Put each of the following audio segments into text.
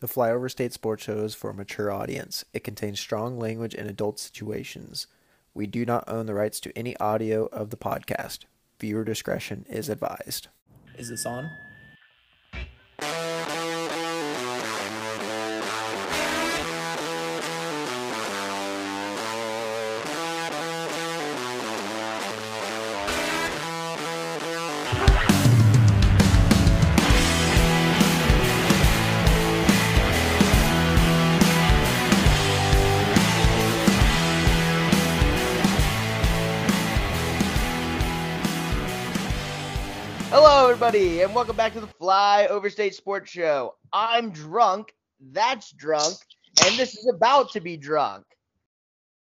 The Flyover State Sports Show is for a mature audience. It contains strong language and adult situations. We do not own the rights to any audio of the podcast. Viewer discretion is advised. Is this on? Hello, everybody, and welcome back to the Flyover State Sports Show. I'm drunk, that's drunk, and this is about to be drunk.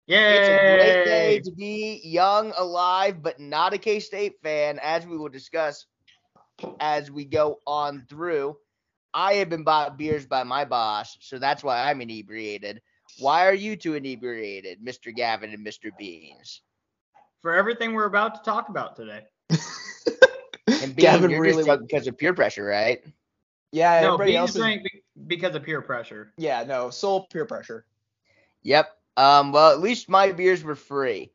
Yeah, It's a great day to be young, alive, but not a K State fan, as we will discuss as we go on through. I have been bought beers by my boss, so that's why I'm inebriated. Why are you two inebriated, Mr. Gavin and Mr. Beans? For everything we're about to talk about today. And Beans, Gavin you're really just because of peer pressure, right? Yeah, no, everybody Beans else is. because of peer pressure. Yeah, no, sole peer pressure. Yep. Um, well, at least my beers were free.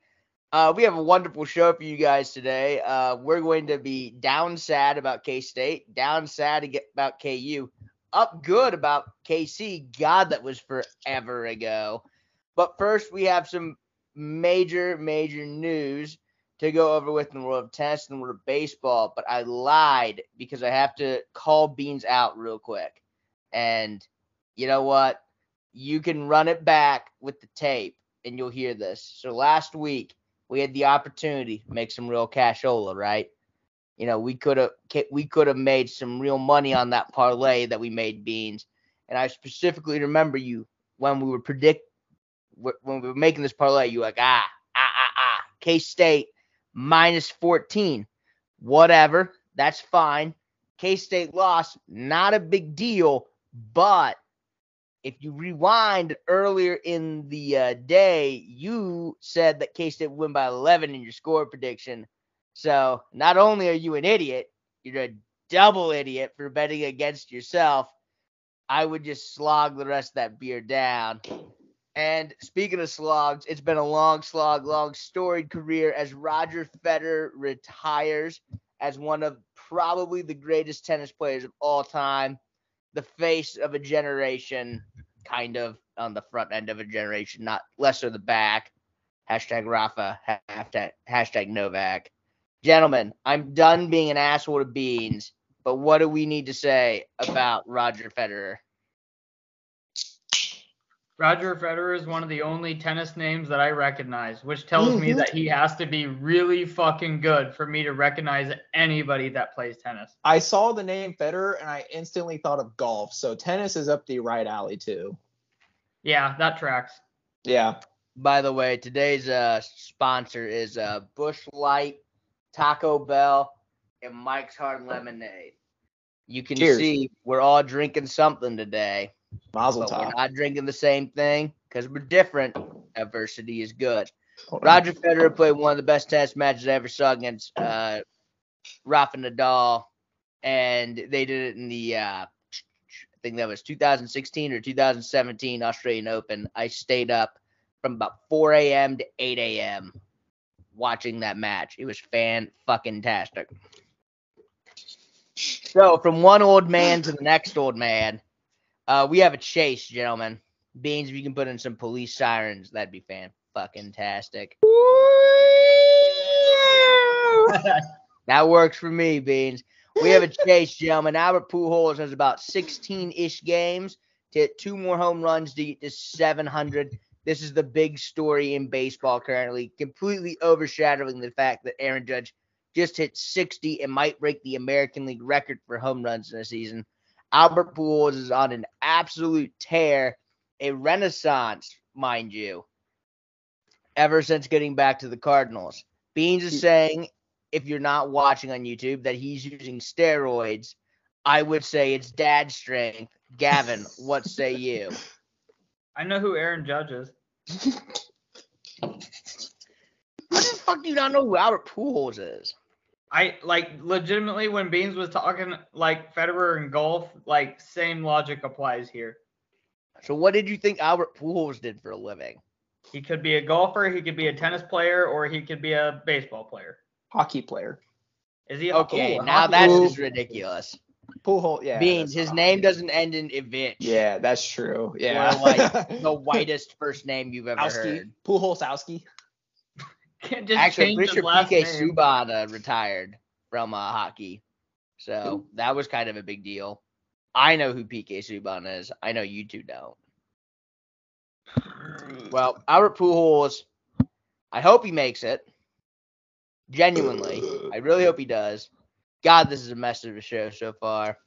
Uh, we have a wonderful show for you guys today. Uh, we're going to be down sad about K State, down sad about KU, up good about KC. God, that was forever ago. But first, we have some major, major news to go over with in the world of tennis and the world of baseball. But I lied because I have to call Beans out real quick. And you know what? you can run it back with the tape and you'll hear this. So last week we had the opportunity to make some real cashola, right? You know, we could have we could have made some real money on that parlay that we made beans. And I specifically remember you when we were predict when we were making this parlay, you were like ah ah ah ah K State minus 14. Whatever, that's fine. K State lost, not a big deal, but if you rewind earlier in the uh, day, you said that K State would win by 11 in your score prediction. So not only are you an idiot, you're a double idiot for betting against yourself. I would just slog the rest of that beer down. And speaking of slogs, it's been a long slog, long storied career as Roger Federer retires as one of probably the greatest tennis players of all time, the face of a generation, kind of on the front end of a generation, not less of the back. Hashtag Rafa, hashtag, hashtag Novak. Gentlemen, I'm done being an asshole to Beans, but what do we need to say about Roger Federer? Roger Federer is one of the only tennis names that I recognize, which tells me that he has to be really fucking good for me to recognize anybody that plays tennis. I saw the name Federer and I instantly thought of golf. So tennis is up the right alley too. Yeah, that tracks. Yeah. By the way, today's uh, sponsor is uh, Busch Light, Taco Bell, and Mike's Hard Lemonade. You can Cheers. see we're all drinking something today, Mazel but we're not drinking the same thing because we're different. Adversity is good. Roger Federer played one of the best tennis matches I ever saw against uh, Rafa Nadal, and they did it in the uh, I think that was 2016 or 2017 Australian Open. I stayed up from about 4 a.m. to 8 a.m. watching that match. It was fan fucking tastic. So from one old man to the next old man, uh, we have a chase, gentlemen. Beans, if you can put in some police sirens, that'd be fan fucking tastic. That works for me, Beans. We have a chase, gentlemen. Albert Pujols has about 16-ish games to hit two more home runs to get to 700. This is the big story in baseball currently, completely overshadowing the fact that Aaron Judge just hit 60 and might break the American League record for home runs in a season. Albert Pujols is on an absolute tear, a renaissance, mind you, ever since getting back to the Cardinals. Beans is saying if you're not watching on YouTube that he's using steroids. I would say it's dad strength. Gavin, what say you? I know who Aaron Judge is. How the fuck do you not know who Albert Pujols is? I like legitimately when Beans was talking like Federer and golf, like same logic applies here. So what did you think Albert Pujols did for a living? He could be a golfer, he could be a tennis player, or he could be a baseball player. Hockey player. Is he? A, Okay, ooh, now that's just ridiculous. Pool hole. Yeah. Beans, his name hockey. doesn't end in Ivich. Yeah, that's true. Yeah. like, The whitest first name you've ever heard. Pool hole Sowski. Can't just Actually, I'm change pretty his sure last PK name. Subban uh, retired from uh, hockey, so that was kind of a big deal. I know who PK Subban is. I know you two don't. Well, Albert Pujols, I hope he makes it. Genuinely, I really hope he does. God, this is a mess of a show so far.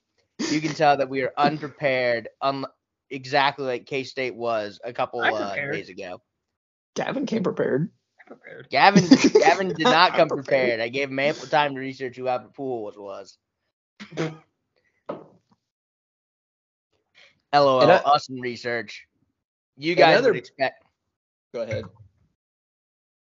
You can tell that we are unprepared, um, exactly like K State was a couple uh, days ago. Gavin came prepared. Prepared. Gavin Gavin did not come Prepared. prepared. I gave him ample time to research who Albert Pujols was. LOL, And I- us and research. You guys Another- would expect. Go ahead.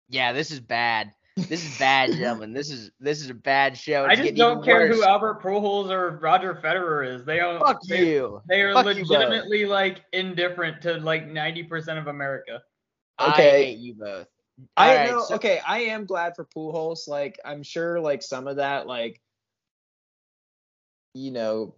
Yeah, this is bad. This is bad, gentlemen. This is this is a bad show. I just don't even care who. Albert Pujols or Roger Federer is. They don't. Fuck they, you. They are Fuck legitimately like indifferent to like 90% of America. I Okay. hate you both. I Alright, know. so- okay, I am glad for Pujols. Like, I'm sure, like some of that, like, you know,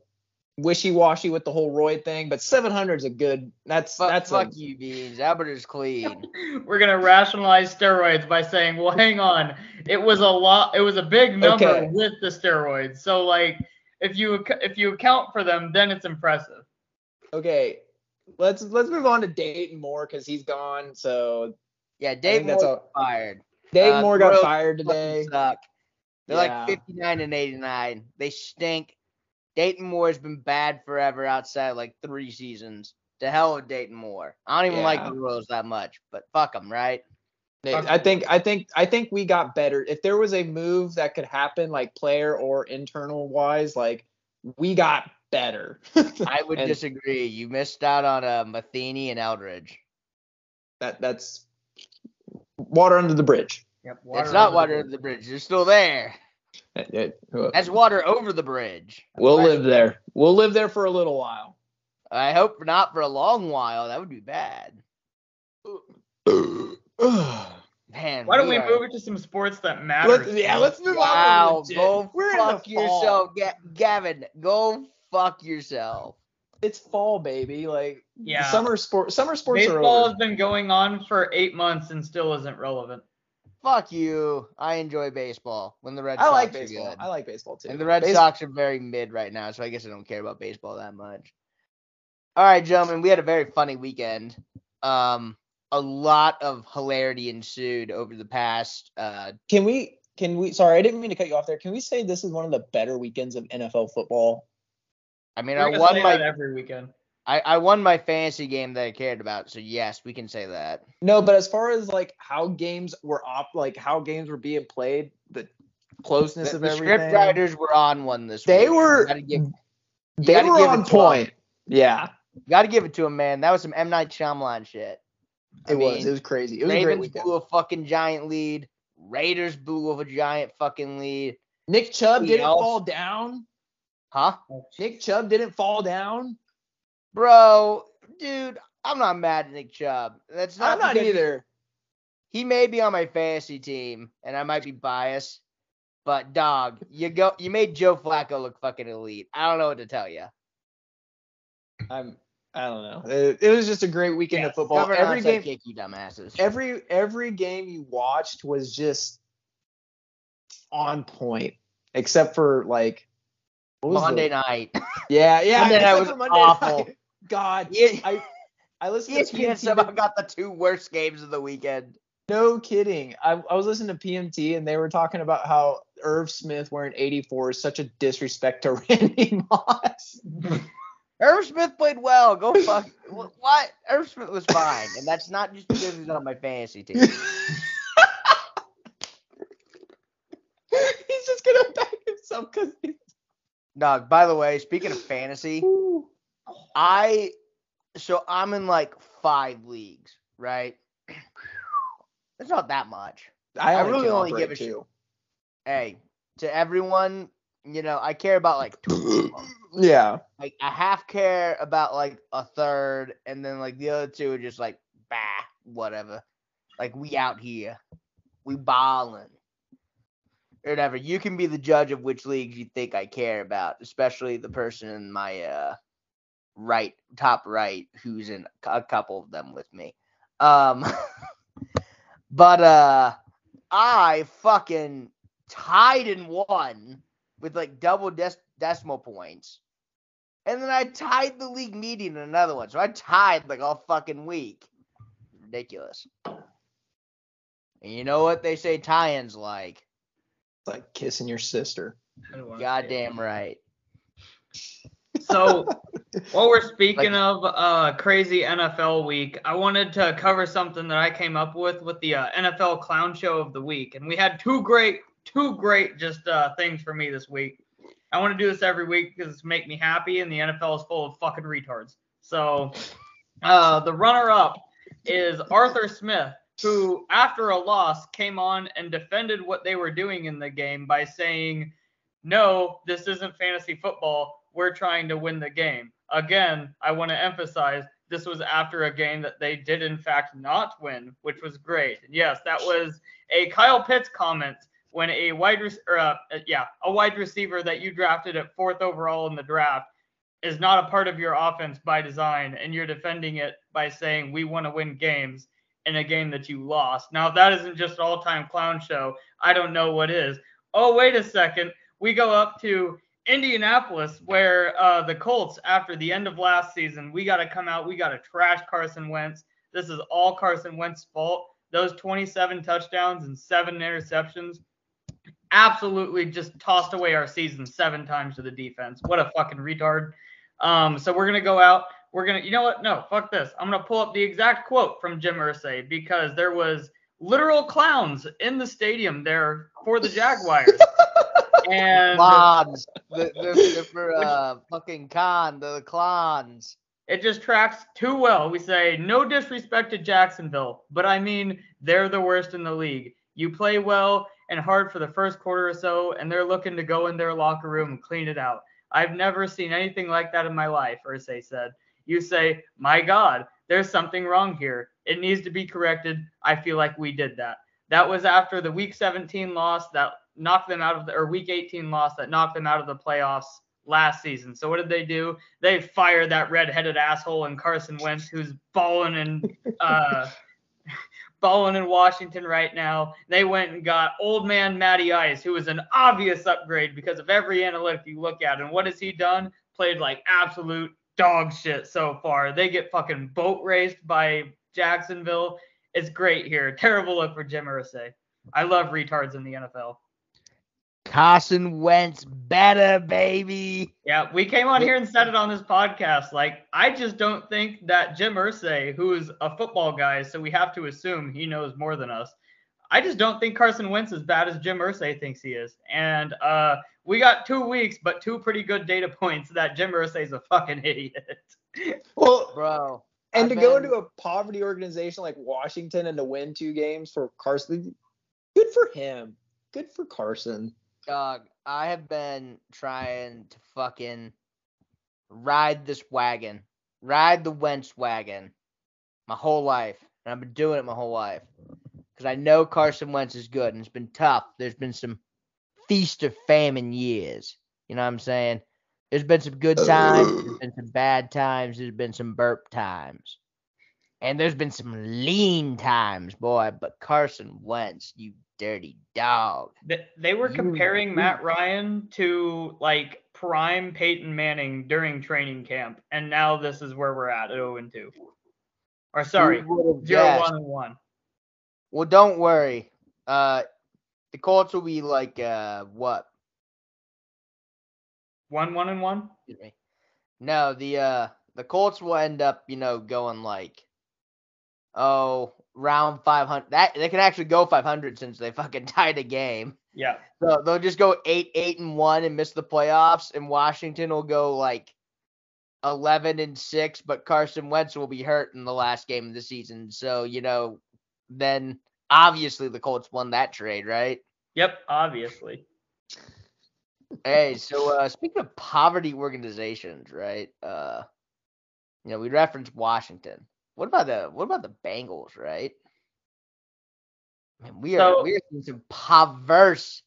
wishy-washy with the whole Roy thing, but 700 is a good. That's Fuck, that's fuck a, you, beans. Albert is clean. We're gonna rationalize steroids by saying, well, hang on, it was a lot, it was a big number Okay. with the steroids. So like, if you if you account for them, then it's impressive. okay. Let's let's move on to Dayton Moore because he's gone. So Yeah, Dave Moore all- fired. Dave Uh, Moore got fired today. suck. They're Yeah. like 59 and 89. They stink. Dayton Moore has been bad forever outside of like three seasons. To hell with Dayton Moore. I don't even like the Royals that much, but fuck them, right? I think I think I think we got better. If there was a move that could happen, like player or internal wise, like we got better. I would And- disagree. You missed out on uh, Matheny and Eldred. that that's water under the bridge. Yep. It's not water under the bridge. They're still there. It- it- uh, That's water over the bridge. we'll live there. We'll live there for a little while. I hope not for a long while. That would be bad. Man, Why don't we are- move it to some sports that matter? let's, yeah, let's move Wow, on. to legit. go We're fuck yourself, Ga- Gavin. Go fuck yourself. It's fall, baby. Like Yeah. summer sport. Summer sports are Baseball has been going on for eight months and still isn't relevant. Fuck you. I enjoy baseball when the Red I Sox like are baseball. good. I like baseball too. and the Red Base- Sox are very mid right now, so I guess I don't care about baseball that much. All right, gentlemen, we had a very funny weekend. Um, a lot of hilarity ensued over the past. Uh, Can we? Can we? Sorry, I didn't mean to cut you off there. Can we say this is one of the better weekends of NFL football? I mean, We're I won my every weekend. I, I won my fantasy game that I cared about, so yes, we can say that. No, but as far as like how games were op, like how games were being played, the closeness The, of the everything. script writers were on one this They week. were- You gotta give, they gotta were on to 'em. point. Yeah, Gotta give it to him, man. That was some M Night Shyamalan shit. I it was. mean, It was crazy. It was a great Ravens weekend. blew a fucking giant lead. Raiders blew a giant fucking lead. Nick Chubb didn't fall down. Huh? Nick Chubb didn't fall down. Bro, dude, I'm not mad at Nick Chubb. That's not I'm not either. He may be on my fantasy team, and I might be biased. But dog, you go you made Joe Flacco look fucking elite. I don't know what to tell you. I'm. I don't know. It, it was just a great weekend Yeah, of football. Every game, kick, you dumbasses. every every game you watched was just on point, except for like Monday the, night. Yeah, yeah. Monday night was Monday awful. night. God, Yeah. I I listened to ESPN PMT. somehow got the two worst games of the weekend. No kidding. I, I was listening to PMT and they were talking about how Irv Smith wearing 84 is such a disrespect to Randy Moss. Irv Smith played well. Go fuck. What? Irv Smith was fine, and that's not just because he's on my fantasy team. he's just gonna back himself because he's. Dog. By the way, speaking of fantasy, I so I'm in like five leagues, right? It's not that much. I, I really only give a shit. Hey, to everyone, you know, I care about like two. Yeah. Like I half care about like a third, and then like the other two are just like bah, whatever. Like we out here, we ballin'. Or whatever. You can be the judge of which leagues you think I care about, especially the person in my uh right top right who's in a couple of them with me. Um but uh I fucking tied and won with like double des- decimal points. And then I tied the league median in another one. So I tied like all fucking week. Ridiculous. And you know what they say tie-ins like? It's like kissing your sister. I don't wanna say it. Goddamn right. So while we're speaking of uh, crazy NFL week, I wanted to cover something that I came up with with the uh, NFL Clown Show of the week, and we had two great, two great just uh, things for me this week. I want to do this every week because it's make me happy, and the NFL is full of fucking retards. So uh, the runner-up is Arthur Smith, who after a loss came on and defended what they were doing in the game by saying, "No, this isn't fantasy football." we're trying to win the game. Again, I want to emphasize this was after a game that they did in fact not win, which was great. Yes, that was a Kyle Pitts comment when a wide rec- or, uh, yeah, a wide receiver that you drafted at fourth overall in the draft is not a part of your offense by design, and you're defending it by saying we want to win games in a game that you lost. Now, if that isn't just an all-time clown show, I don't know what is. Oh, wait a second. We go up to Indianapolis, where uh, the Colts, after the end of last season, we got to come out. We got to trash Carson Wentz. This is all Carson Wentz's fault. Those 27 touchdowns and seven interceptions absolutely just tossed away our season seven times to the defense. What a fucking retard. Um, so we're going to go out. We're going to, you know what? No, fuck this. I'm going to pull up the exact quote from Jim Irsay because there was literal clowns in the stadium there for the Jaguars. and Clowns. the, the, the, for uh, fucking con, the clowns. it just tracks too well. We say no disrespect to Jacksonville, but I mean they're the worst in the league. You play well and hard for the first quarter or so, and they're looking to go in their locker room and clean it out. I've never seen anything like that in my life, Irsay said. You say, my God, there's something wrong here. It needs to be corrected. I feel like we did that. That was after the Week 17 loss that knocked them out of the, or Week 18 loss that knocked them out of the playoffs last season. So what did they do? They fired that red-headed asshole and Carson Wentz, who's balling in uh, balling in Washington right now. They went and got old man Matty Ice, who is an obvious upgrade because of every analytic you look at. And what has he done? Played like absolute dog shit so far. They get fucking boat raced by Jacksonville. It's great here. Terrible look for Jim Irsay. I love retards in the NFL. Carson Wentz better, baby. Yeah, we came on here and said it on this podcast. Like, I just don't think that Jim Irsay, who is a football guy, so we have to assume he knows more than us. I just don't think Carson Wentz is as bad as Jim Irsay thinks he is. And uh, we got two weeks, but two pretty good data points that Jim Irsay is a fucking idiot. Well, Bro. and I've to go into a poverty organization like Washington and to win two games for Carson, good for him. Good for Carson. Dog, I have been trying to fucking ride this wagon, ride the Wentz wagon my whole life. And I've been doing it my whole life. Because I know Carson Wentz is good and it's been tough. There's been some feast or famine years. You know what I'm saying? There's been some good times, there's been some bad times, there's been some burp times. And there's been some lean times, boy. But Carson Wentz, you dirty dog. They, they were comparing you- Matt Ryan to like prime Peyton Manning during training camp, and now this is where we're at at 0 and 2. Or sorry, Who would've 0 guessed? 1 and 1. Well, don't worry. Uh, the Colts will be like uh what? 1 1 and 1? Excuse me. No, the uh the Colts will end up, you know, going like oh round five hundred. That they can actually go five hundred since they fucking tied a game. Yeah. So they'll just go eight eight and one and miss the playoffs, and Washington will go like eleven and six, but Carson Wentz will be hurt in the last game of the season. So you know, then obviously the Colts won that trade, right? Yep, obviously. Hey, so uh, speaking of poverty organizations, right? Uh, you know, we referenced Washington. What about the what about the Bengals, right? Man, we are So- we are seeing some perverse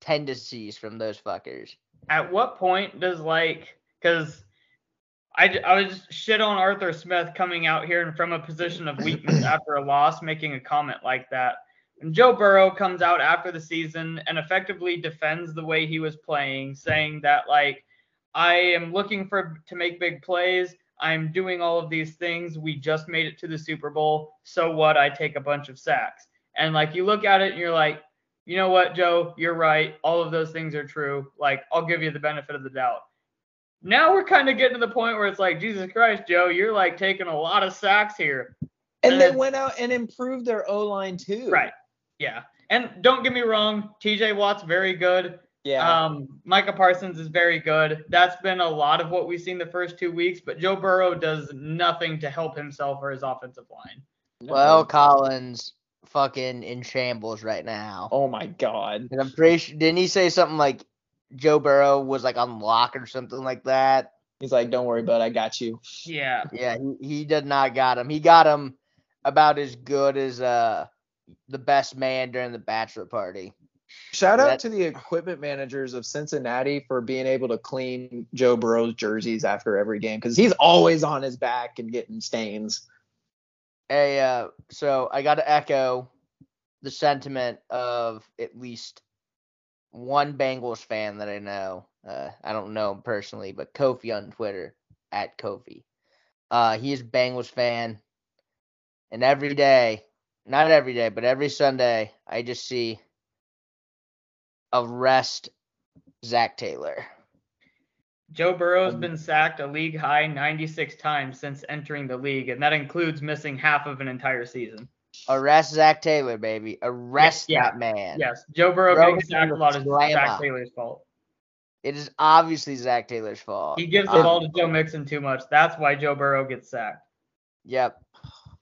tendencies from those fuckers. At what point does like because I, I was shit on Arthur Smith coming out here and from a position of weakness after a loss, making a comment like that. And Joe Burrow comes out after the season and effectively defends the way he was playing, saying that like I am looking for to make big plays. I'm doing all of these things. We just made it to the Super Bowl. So what? I take a bunch of sacks. And like you look at it and you're like, you know what, Joe? You're right. All of those things are true. Like I'll give you the benefit of the doubt. Now we're kind of getting to the point where it's like, Jesus Christ, Joe, you're like taking a lot of sacks here. And they And- went out and improved their O line too. Right. Yeah. And don't get me wrong, TJ Watt's very good. Yeah. Um, Micah Parsons is very good. That's been a lot of what we've seen the first two weeks, but Joe Burrow does nothing to help himself or his offensive line. Well, Collins fucking in shambles right now. oh my God. And I'm pretty sure didn't he say something like Joe Burrow was like on lock or something like that? He's like, don't worry, bud. I got you. Yeah. Yeah, he, he did not got him. He got him about as good as uh the best man during the bachelor party. Shout out That- to the equipment managers of Cincinnati for being able to clean Joe Burrow's jerseys after every game because he's always on his back and getting stains. Hey, uh, so I got to echo the sentiment of at least one Bengals fan that I know. Uh, I don't know him personally, but Kofi on Twitter at Kofi. Uh, he is a Bengals fan, and every day, not every day, but every Sunday, I just see arrest Zac Taylor. Joe Burrow's been sacked a league high 96 times since entering the league, and that includes missing half of an entire season. Arrest Zac Taylor, baby. Arrest yeah, that man. Yes, Joe Burrow Throw getting sacked a lot is slammer. Zac Taylor's fault. It is obviously Zac Taylor's fault. He gives the Um, ball to Joe Mixon too much. That's why Joe Burrow gets sacked. Yep.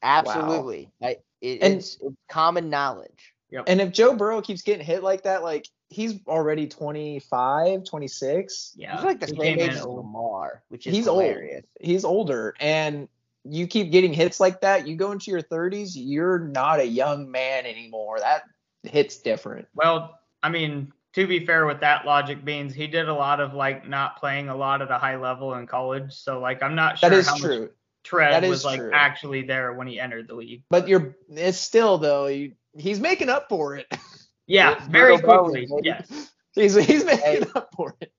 Absolutely. I, it, And- it's, it's common knowledge. Yep. And if Joe Burrow keeps getting hit like that, like he's already 25, 26. Yeah, He's like the he same age as. Lamar, which is He's old. He's older. And you keep getting hits like that, you go into your 30s, you're not a young man anymore. That hits different. Well, I mean, to be fair with that logic beans, he did a lot of like not playing a lot at a high level in college. So like I'm not sure That is how much true. tread That is was like true. actually there when he entered the league. But you're it's still though, you, he's making up for it. Yeah, very quickly. Yes. he's he's making Hey. up for it.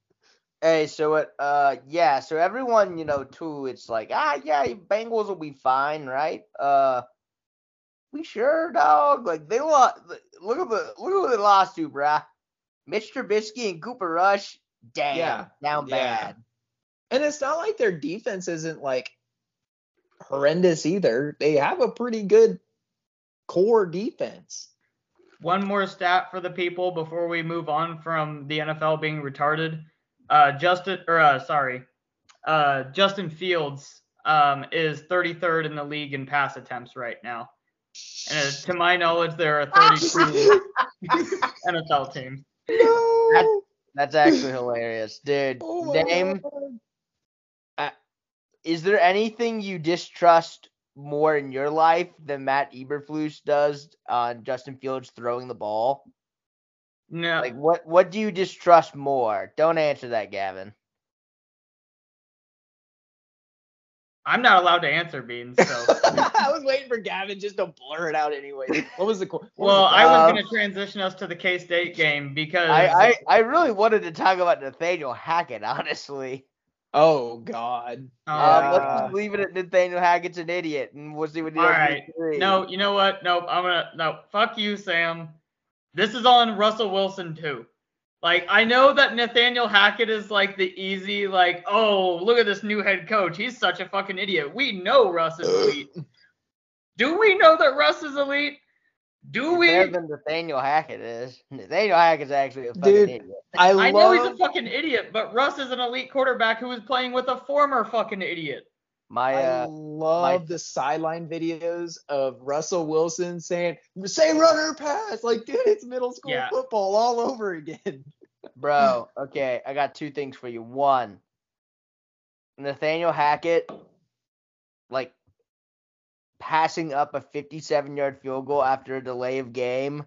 Hey, so it, uh, yeah, so everyone, you know, too, it's like, ah, yeah, Bengals will be fine, right? Uh, we sure, dog. Like they lost. Look at the look at what they lost to, bruh. Mitch Trubisky and Cooper Rush, damn, Yeah, down yeah. bad. And it's not like their defense isn't like horrendous either. They have a pretty good core defense. One more stat for the people before we move on from the NFL being retarded. Uh, Justin, or uh, sorry, uh, Justin Fields um, is 33rd in the league in pass attempts right now. And uh, to my knowledge, there are 32 NFL teams. No. That's actually hilarious, dude. Oh my Name God. is there anything you distrust more in your life than Matt Eberflus does on Justin Fields throwing the ball? No, Like what what do you distrust more? Don't answer that, Gavin. I'm not allowed to answer beans. So, I was waiting for Gavin just to blur it out anyway. What was the qu- what was well, the- I was Uh, going to transition us to the K State game because I, I I really wanted to talk about Nathaniel Hackett, honestly. Oh God. Um, uh, let's Uh, just leave it at Nathaniel Hackett's an idiot, and we'll see what he All does. in right. week three. No, you know what? Nope. I'm gonna no. Fuck you, Sam. This is on Russell Wilson too. Like I know that Nathaniel Hackett is like the easy, like, oh, look at this new head coach. He's such a fucking idiot. We know Russ is elite. Do we know that Russ is elite? Do we? better than Nathaniel Hackett is. Nathaniel Hackett's actually a fucking Dude, idiot. I, I love. know he's a fucking idiot, but Russ is an elite quarterback who is playing with a former fucking idiot. My I uh, love the sideline videos of Russell Wilson saying, "Say runner pass," like dude, it's middle school Yeah. football all over again. Bro, okay, I got two things for you. One, Nathaniel Hackett, like passing up a 57 yard field goal after a delay of game,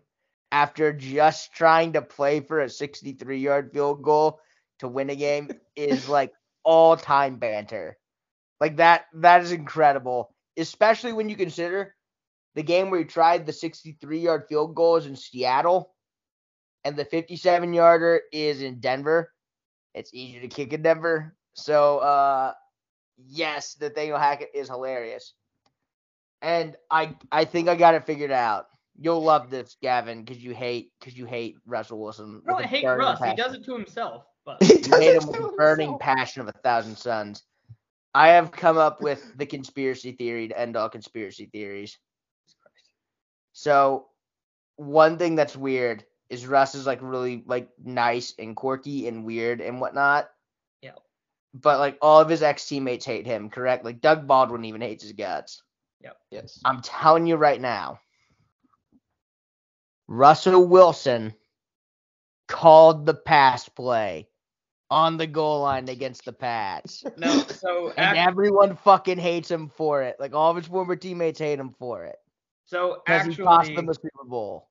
after just trying to play for a 63 yard field goal to win a game, is like all time banter. Like that, that is incredible, especially when you consider the game where he tried the 63 yard field goal is in Seattle and the 57 yarder is in Denver. It's easier to kick in Denver. So, uh, yes, Nathaniel Hackett is hilarious. And I I think I got it figured out. You'll love this, Gavin, because you hate because you hate Russell Wilson. I don't hate Russ. He does it to himself. But He You hate him with burning passion of a thousand suns. I have come up with the conspiracy theory to end all conspiracy theories. So, one thing that's weird is Russ is like really like nice and quirky and weird and whatnot. Yeah. But like all of his ex teammates hate him, correct? Like Doug Baldwin even hates his guts. Yep. Yes. I'm telling you right now, Russell Wilson called the pass play on the goal line against the Pats. no, so And everyone fucking hates him for it. Like all of his former teammates hate him for it. so Because he cost them a Super Bowl.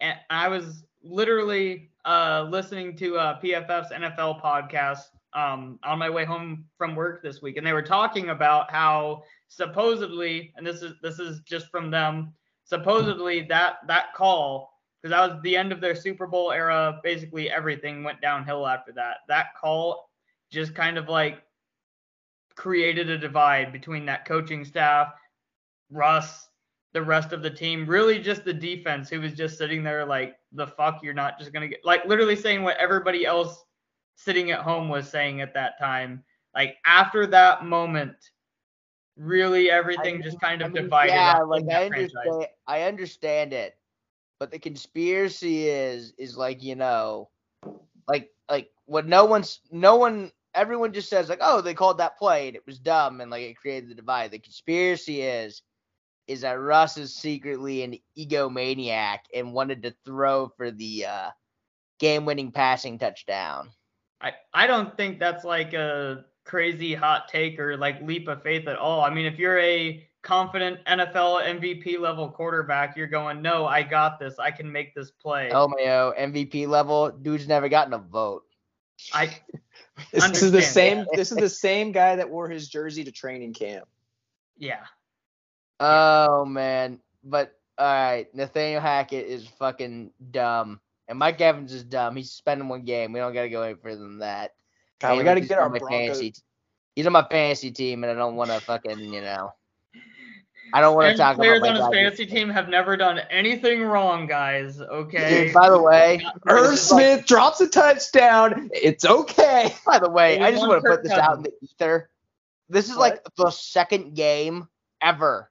and I was literally uh, listening to uh, PFF's NFL podcast um, on my way home from work this week, and they were talking about how supposedly, and this is this is just from them, supposedly that that call because that was the end of their Super Bowl era. Basically, everything went downhill after that. That call just kind of like created a divide between that coaching staff, Russ, the rest of the team, really just the defense who was just sitting there like, the fuck, you're not just gonna get like literally saying what everybody else sitting at home was saying at that time. Like after that moment, really everything I just mean- kind I of mean, divided Yeah, like I franchise. understand. I understand it, but the conspiracy is is like you know, like like what no one's no one everyone just says like oh they called that play and it was dumb and like it created the divide. The conspiracy is is that Russ is secretly an egomaniac and wanted to throw for the uh, game-winning passing touchdown. I, I don't think that's like a crazy hot take or like leap of faith at all. I mean, if you're a confident NFL MVP level quarterback, you're going, no, I got this. I can make this play. Oh my, oh, MVP level, dude's never gotten a vote. I This is the Understand. same. This is the same guy that wore his jersey to training camp. yeah. Oh man, but all right, Nathaniel Hackett is fucking dumb, and Mike Evans is dumb. He's spending one game. We don't gotta go any further than that. God, we got to get our my Broncos. fantasy. He's on my fantasy team, and I don't want to fucking you know. I don't want to And talk players about on his fantasy team have never done anything wrong, guys. Okay. Dude, by the way, Irv this is like- Smith drops a touchdown. It's okay. by the way, I just want to put this out in the ether. This is like the second game ever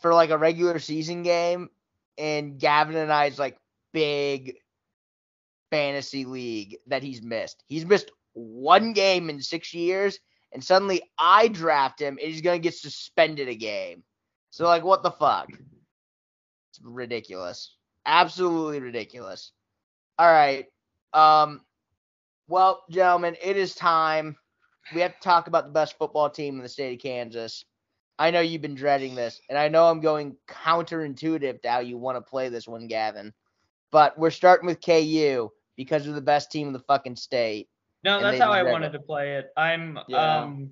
for like a regular season game, and Gavin and I's like big fantasy league that he's missed. He's missed one game in six years, and suddenly I draft him, and he's gonna get suspended a game. So like, what the fuck? It's ridiculous. Absolutely ridiculous. All right. Um. Well, gentlemen, it is time. We have to talk about the best football team in the state of Kansas. I know you've been dreading this, and I know I'm going counterintuitive to how you want to play this one, Gavin. But we're starting with KU because they're the best team in the fucking state. No, that's how I wanted it. to play it. I'm Yeah. um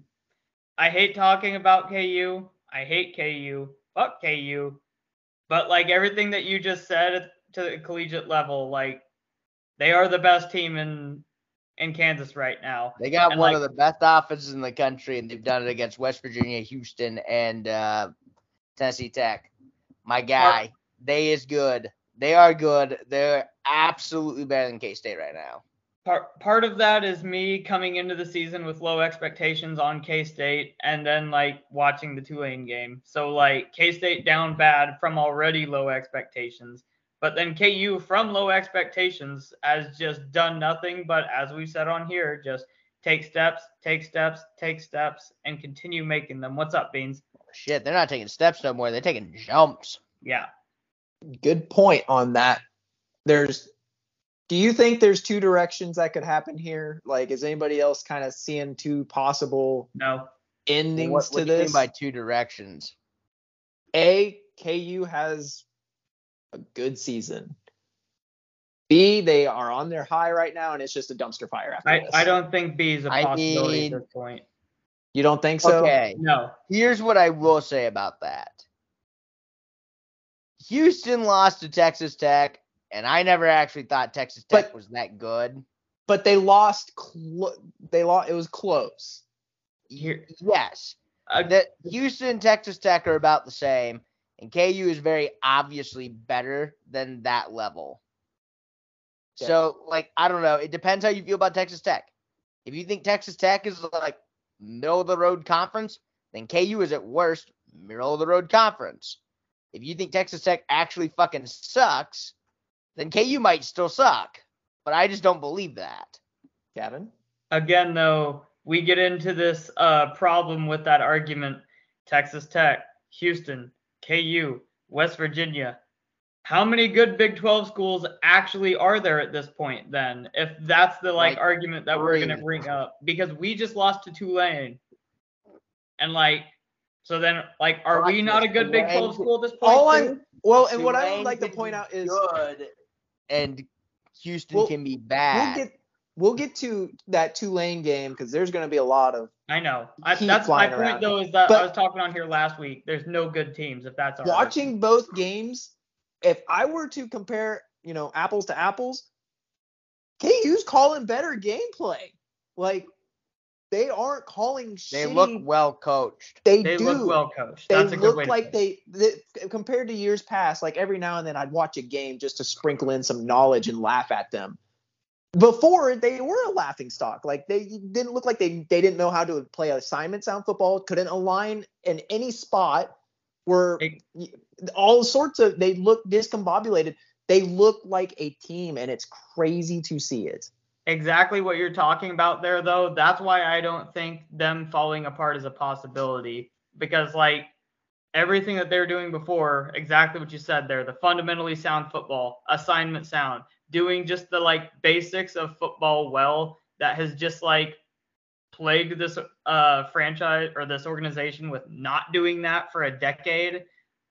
I hate talking about KU. I hate KU. Fuck KU. But like everything that you just said to the collegiate level, like they are the best team in in Kansas right now. They got And, one like- of the best offenses in the country, and they've done it against West Virginia, Houston, and uh, Tennessee Tech. My guy, they is good. They are good. They're absolutely better than K State right now. Part part of that is me coming into the season with low expectations on K State and then like watching the Tulane game. So like K State down bad from already low expectations. But then KU from low expectations has just done nothing but as we said on here, just take steps, take steps, take steps, and continue making them. What's up, Beans? Shit, they're not taking steps no more. They're taking jumps. Yeah. Good point on that. There's Do you think there's two directions that could happen here? Like, is anybody else kind of seeing two possible No. endings What, to what do you mean this? by two directions? A, KU has a good season. B, they are on their high right now, and it's just a dumpster fire after I, this. I don't think B is a possibility mean- at this point. You don't think so? Okay. No. Here's what I will say about that. Houston lost to Texas Tech, and I never actually thought Texas Tech But- was that good. But they lost. Clo- they lost. It was close. Here, Yes, uh, that Houston and Texas Tech are about the same, and KU is very obviously better than that level. Yeah. So, like, I don't know. It depends how you feel about Texas Tech. If you think Texas Tech is like middle of the road conference, then KU is at worst middle of the road conference. If you think Texas Tech actually fucking sucks, then KU might still suck. But I just don't believe that. Gavin. again, though, we get into this uh, problem with that argument. Texas Tech, Houston, KU, West Virginia. How many good Big 12 schools actually are there at this point then? If that's the like, Like argument that we're going to bring up because we just lost to Tulane. And like so then like are we not a good Big 12 school at this point? All? I'm well, and what I would like to point out is good, and Houston We'll- can be bad. we'll get we'll get to that Tulane game because there's going to be a lot of I know. I, that's my point around. though is that But- I was talking on here last week. There's no good teams if that's our watching both games. If I were to compare, you know, apples to apples, KU's calling better gameplay. Like they aren't calling they shitty. look well coached. they, They do. look well coached. they That's a good look way to like put it. they, they compared to years past like every now and then i'd watch a game just to sprinkle in some knowledge and laugh at them before they were a laughing stock like they didn't look like they they didn't know how to play assignment sound football couldn't align in any spot were Ex- all sorts of they look discombobulated they look like a team and it's crazy to see it exactly what you're talking about there though. That's why i don't think them falling apart is a possibility. Because like everything that they're doing before exactly what you said there the fundamentally sound football assignment sound doing just the like basics of football well that has just like plagued this uh franchise or this organization with not doing that for a decade.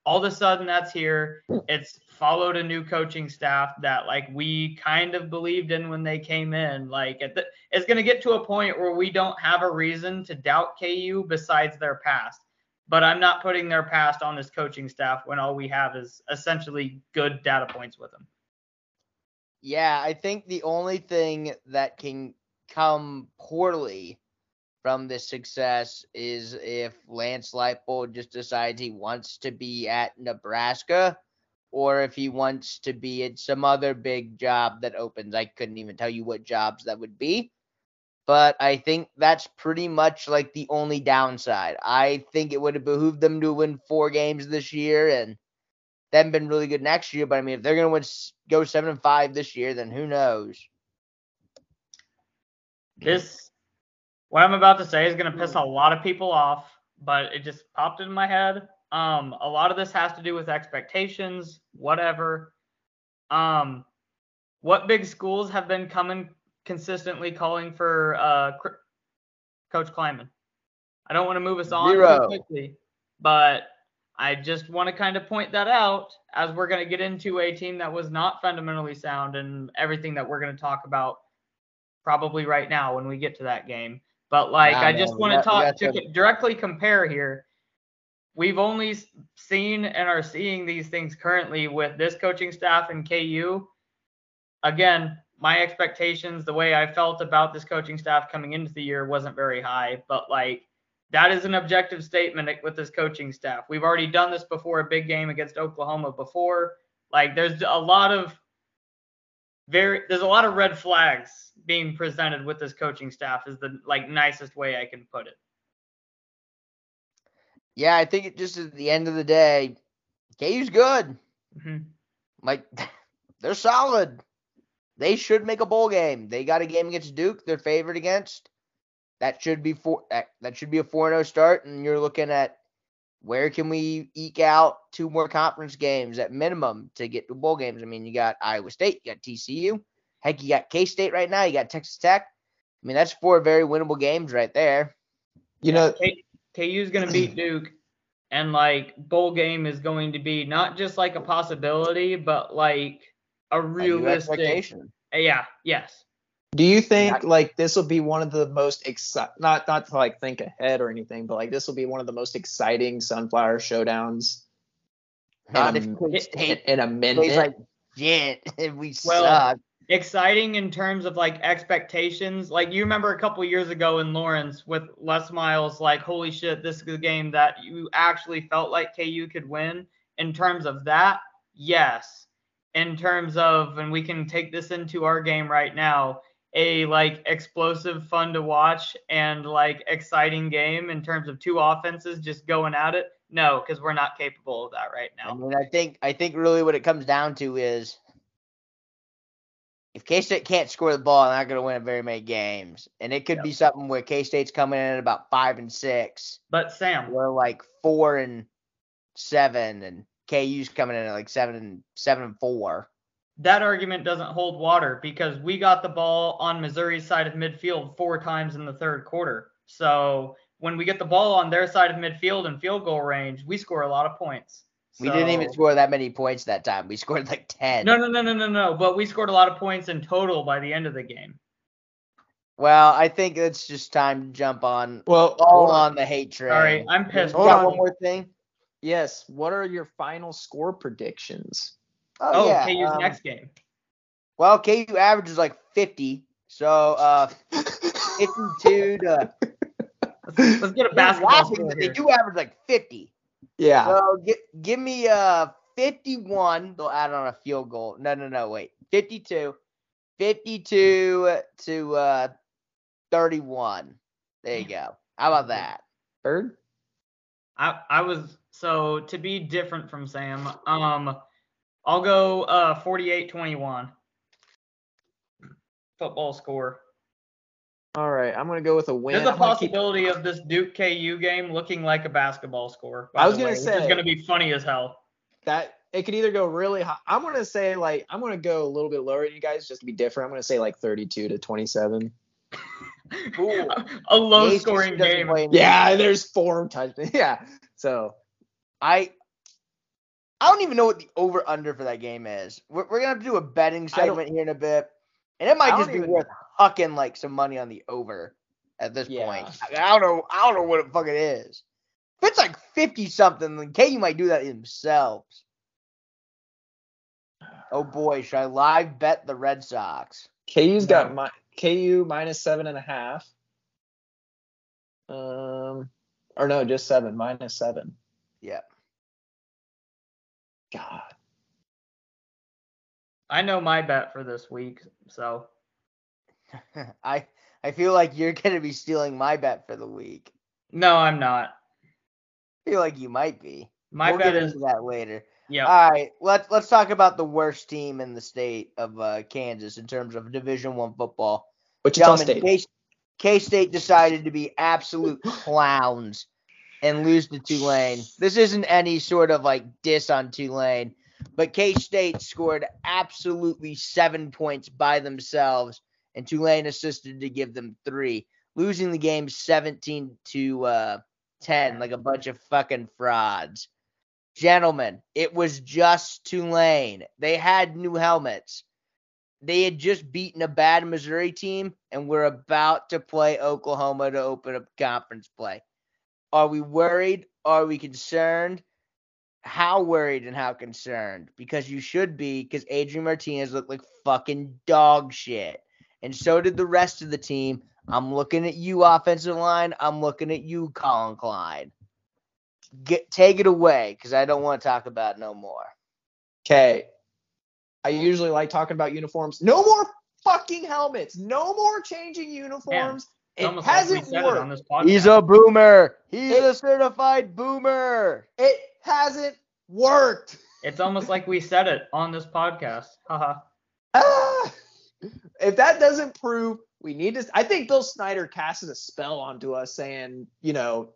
All of a sudden that's here. It's followed a new coaching staff that like we kind of believed in when they came in. Like the, it's going to get to a point where we don't have a reason to doubt KU besides their past. But I'm not putting their past on this coaching staff when all we have is essentially good data points with them. Yeah, I think the only thing that can come poorly from this success is if Lance Leipold just decides he wants to be at Nebraska or if he wants to be at some other big job that opens. I couldn't even tell you what jobs that would be. But I think that's pretty much like the only downside. I think it would have behooved them to win four games this year and then been really good next year. But I mean, if they're gonna win, go seven and five this year, then who knows? this what I'm about to say is going to piss a lot of people off, but it just popped into my head. Um, a lot of this has to do with expectations, whatever. Um, what big schools have been coming consistently calling for uh, Coach Klieman? I don't want to move us on Zero. quickly, but I just want to kind of point that out as we're going to get into a team that was not fundamentally sound and everything that we're going to talk about probably right now when we get to that game. But like, Nah, I just man, want to talk to to- directly compare here. We've only seen and are seeing these things currently with this coaching staff and KU. Again, my expectations, the way I felt about this coaching staff coming into the year wasn't very high, but like that is an objective statement with this coaching staff. We've already done this before a big game against Oklahoma before. Like there's a lot of very there's a lot of red flags being presented with this coaching staff is the like nicest way I can put it. Yeah, I think it just at the end of the day, KU's good. Mhm. Like they're solid. They should make a bowl game. They got a game against Duke. They're favored against. That should be four. That, that should be a four zero start, and you're looking at where can we eke out two more conference games at minimum to get to bowl games. I mean, you got Iowa State, you got TCU, Heck, you got K State right now. You got Texas Tech. I mean, that's four very winnable games right there. You know, K- KU's going to beat Duke, and like bowl game is going to be not just like a possibility, but like a A new realistic. expectation. Uh, yeah. Yes. do you think like this will be one of the most exci- not not to like think ahead or anything, but like this will be one of the most exciting sunflower showdowns Not in, if K a, in, State in a plays minute? like shit. If we Well, suck. Exciting in terms of like expectations. Like you remember a couple years ago in Lawrence with Les Miles, like holy shit, this is a game that you actually felt like KU could win. In terms of that, yes. In terms of, and we can take this into our game right now, a like explosive, fun to watch and like exciting game in terms of two offenses just going at it. No, because we're not capable of that right now. I mean, I think I think really what it comes down to is if K State can't score the ball, they're not going to win very many games, and it could be something where K State's coming in at about five and six, But Sam, we're like four and seven, and KU's coming in at like seven and seven and four. that argument doesn't hold water because we got the ball on Missouri's side of midfield four times in the third quarter. So when we get the ball on their side of midfield and field goal range, we score a lot of points. We didn't even score that many points that time. We scored like ten. No, no, no, no, no, no. But we scored a lot of points in total by the end of the game. Well, I think it's just time to jump on well, all on. on the hate train. Sorry, I'm pissed. Hold on, because- one more thing. Yes. What are your final score predictions? Oh, yeah. KU's um, next game. Well, KU averages like 50. So uh 52 to Let's, let's get a They're basketball laughing, score but they do average like 50. Yeah. So gi- give me uh 51. They'll add on a field goal. No, no, no, wait. 52. 52 to uh 31. There you go. How about that? Third. I, I was so to be different from Sam. Um, I'll go uh 48-21. Football score. All right. I'm gonna go with a win. There's a I'm gonna keep- possibility of this Duke KU game looking like a basketball score. by I was the gonna way, say- it's gonna be funny as hell. that it could either go really high. I'm gonna say like I'm gonna go a little bit lower than you guys just to be different. I'm gonna say like 32 to 27. Ooh. a low The ACC scoring game. play Yeah, there's four touchdowns. Yeah. So I I don't even know what the over under for that game is. We're, we're gonna have to do a betting I segment here in a bit, and it might just be even- worth hucking like some money on the over at this Yeah. point. I, I don't know. I don't know what it fucking is. If it's like fifty something, then KU might do that themselves. Oh boy, should I live bet the Red Sox? KU's got No. my KU minus seven and a half. Um, or no, just seven minus seven. Yeah. God. I know my bet for this week, so I I feel like you're gonna be stealing my bet for the week. no, I'm not. I feel like you might be. My we'll bet get is into that later. yeah. All right, let's let's talk about the worst team in the state of uh, Kansas in terms of Division One football. Wichita Gentlemen, State. K-State decided to be absolute clowns and lose to Tulane. This isn't any sort of like diss on Tulane, but K-State scored absolutely seven points by themselves, and Tulane assisted to give them three, losing the game 17 to uh, 10, like a bunch of fucking frauds. Gentlemen, it was just Tulane. They had new helmets they had just beaten a bad Missouri team and we're about to play Oklahoma to open up conference play. Are we worried? Are we concerned? How worried and how concerned? Because you should be, because Adrian Martinez looked like fucking dog shit. And so did the rest of the team. I'm looking at you, offensive line. I'm looking at you, Collin Klein. Get take it away, because I don't want to talk about it no more. Okay. I usually like talking about uniforms. No more fucking helmets. No more changing uniforms. It's it almost like we hasn't said it worked. on. He's a boomer. He's It- a certified boomer. it hasn't worked. It's almost like we said it on this podcast. Haha. Ah! If that doesn't prove we need to, I think Bill Snyder casts a spell onto us saying, you know,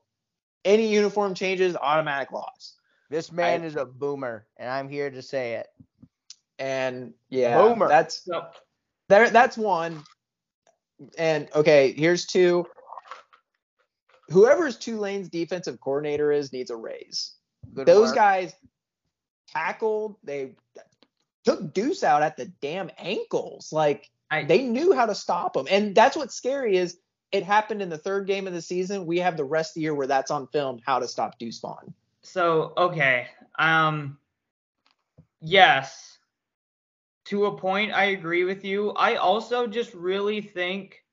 any uniform changes, automatic loss. This man I- is a boomer, and I'm here to say it. And yeah, Boomer. that's So There, that's one. And okay, here's two. Whoever's Tulane's defensive coordinator is needs a raise. Good Those work. guys tackled. They took Deuce out at the damn ankles. Like I, they knew how to stop him, and that's what's scary is it happened in the third game of the season. We have the rest of the year where that's on film how to stop Deuce Vaughn. So okay, um, yes, to a point, I agree with you. I also just really think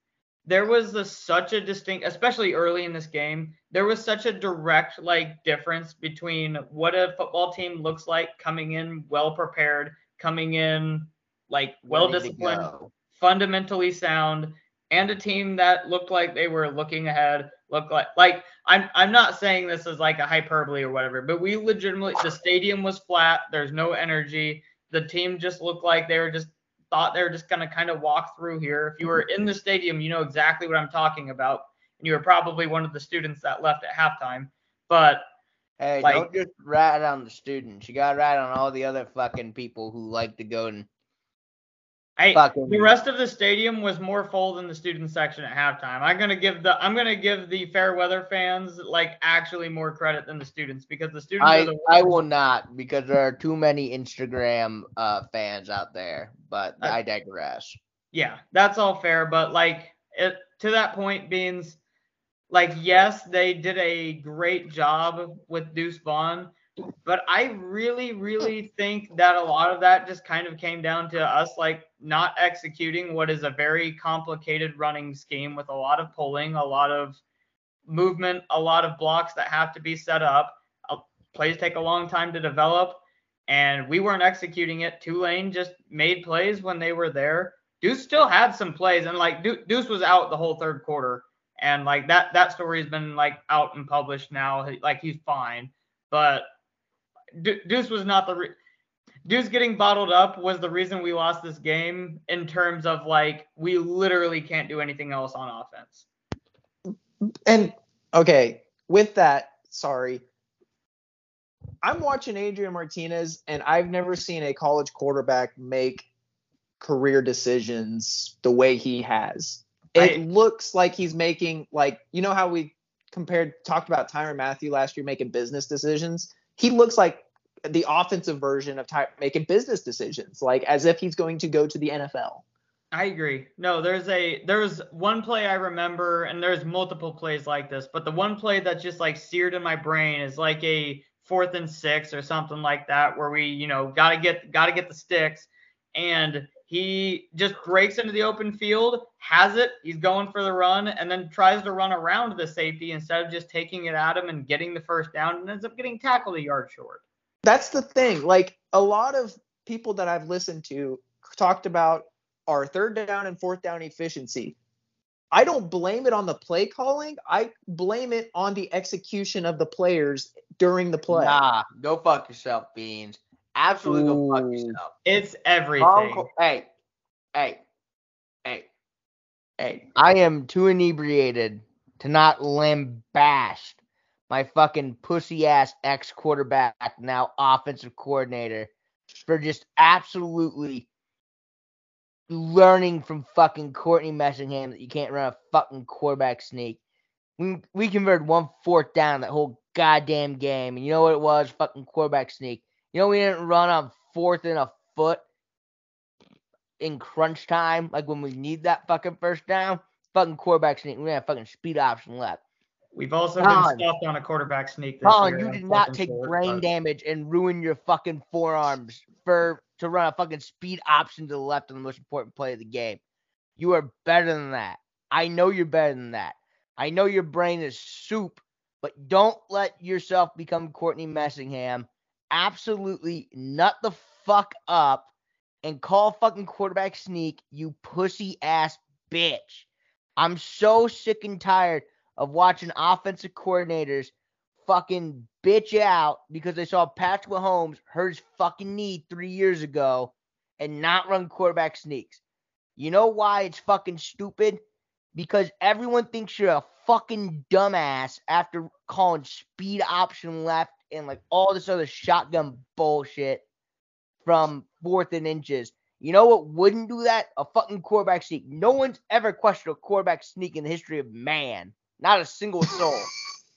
there was a, such a distinct, especially early in this game, there was such a direct like difference between what a football team looks like coming in well prepared, coming in like well disciplined, fundamentally sound, and a team that looked like they were looking ahead, look like like I'm I'm not saying this is like a hyperbole or whatever, but we legitimately the stadium was flat, there's no energy. The team just looked like they were just thought they were just gonna kind of walk through here. If you were in the stadium, you know exactly what I'm talking about. And you were probably one of the students that left at halftime. But Hey, Like- don't just rat on the students. You got to rat on all the other fucking people who like to go and I fucking. the rest of the stadium was more full than the student section at halftime. I'm gonna give the I'm gonna give the fair weather fans like actually more credit than the students because the students are I the I will not because there are too many Instagram uh, fans out there. But I- I digress. Yeah, that's all fair, but like it to that point, Beans, like yes, they did a great job with Deuce Vaughn, but I really, really think that a lot of that just kind of came down to us like not executing what is a very complicated running scheme with a lot of pulling, a lot of movement, a lot of blocks that have to be set up. Uh, Plays take a long time to develop, and we weren't executing it. Tulane just made plays when they were there. Deuce still had some plays, and like Deuce was out the whole third quarter, and like that that story's been like out and published now. Like he's fine, but Deuce was not the re- Deuce getting bottled up was the reason we lost this game in terms of like we literally can't do anything else on offense. And okay, with that, sorry. I'm watching Adrian Martinez, and I've never seen a college quarterback make career decisions the way he has. It I- looks like he's making like you know how we compared talked about Tyrann Mathieu last year making business decisions. He looks like the offensive version of Ty- making business decisions, like as if he's going to go to the NFL. I agree. No, there's a there's one play I remember, and there's multiple plays like this, but the one play that's just like seared in my brain is like a fourth and six or something like that, where we, you know, gotta get gotta get the sticks, and he just breaks into the open field, has it, he's going for the run, and then tries to run around the safety instead of just taking it at him and getting the first down, and ends up getting tackled a yard short. that's the thing. Like a lot of people that I've listened to talked about our third down and fourth down efficiency. I don't blame it on the play calling. I blame it on the execution of the players during the play. Nah, go fuck yourself, Beans. Absolutely go fuck yourself. It's everything. Co- hey, hey, hey, hey. I am too inebriated to not lambaste my fucking pussy ass ex quarterback, now offensive coordinator, for just absolutely learning from fucking Courtney Messingham that you can't run a fucking quarterback sneak. We we converted one fourth down that whole goddamn game, and you know what it was? Fucking quarterback sneak. You know we didn't run on fourth and a foot in crunch time, like when we need that fucking first down. Fucking quarterback sneak. We have fucking speed option left. We've also Collin. been stuffed on a quarterback sneak this Collin, year. you did not take short, brain but- damage and ruin your fucking forearms for to run a fucking speed option to the left on the most important play of the game. You are better than that. I know you're better than that. I know your brain is soup, but don't let yourself become Courtney Messingham. Absolutely nut the fuck up and call fucking quarterback sneak, you pussy ass bitch. I'm so sick and tired of watching offensive coordinators fucking bitch out because they saw Patrick Mahomes hurt his fucking knee three years ago and not run quarterback sneaks. You know why it's fucking stupid? Because everyone thinks you're a fucking dumbass after calling speed option left and like all this other shotgun bullshit from fourth and inches. You know what wouldn't do that? A fucking quarterback sneak. No one's ever questioned a quarterback sneak in the history of man. Not a single soul.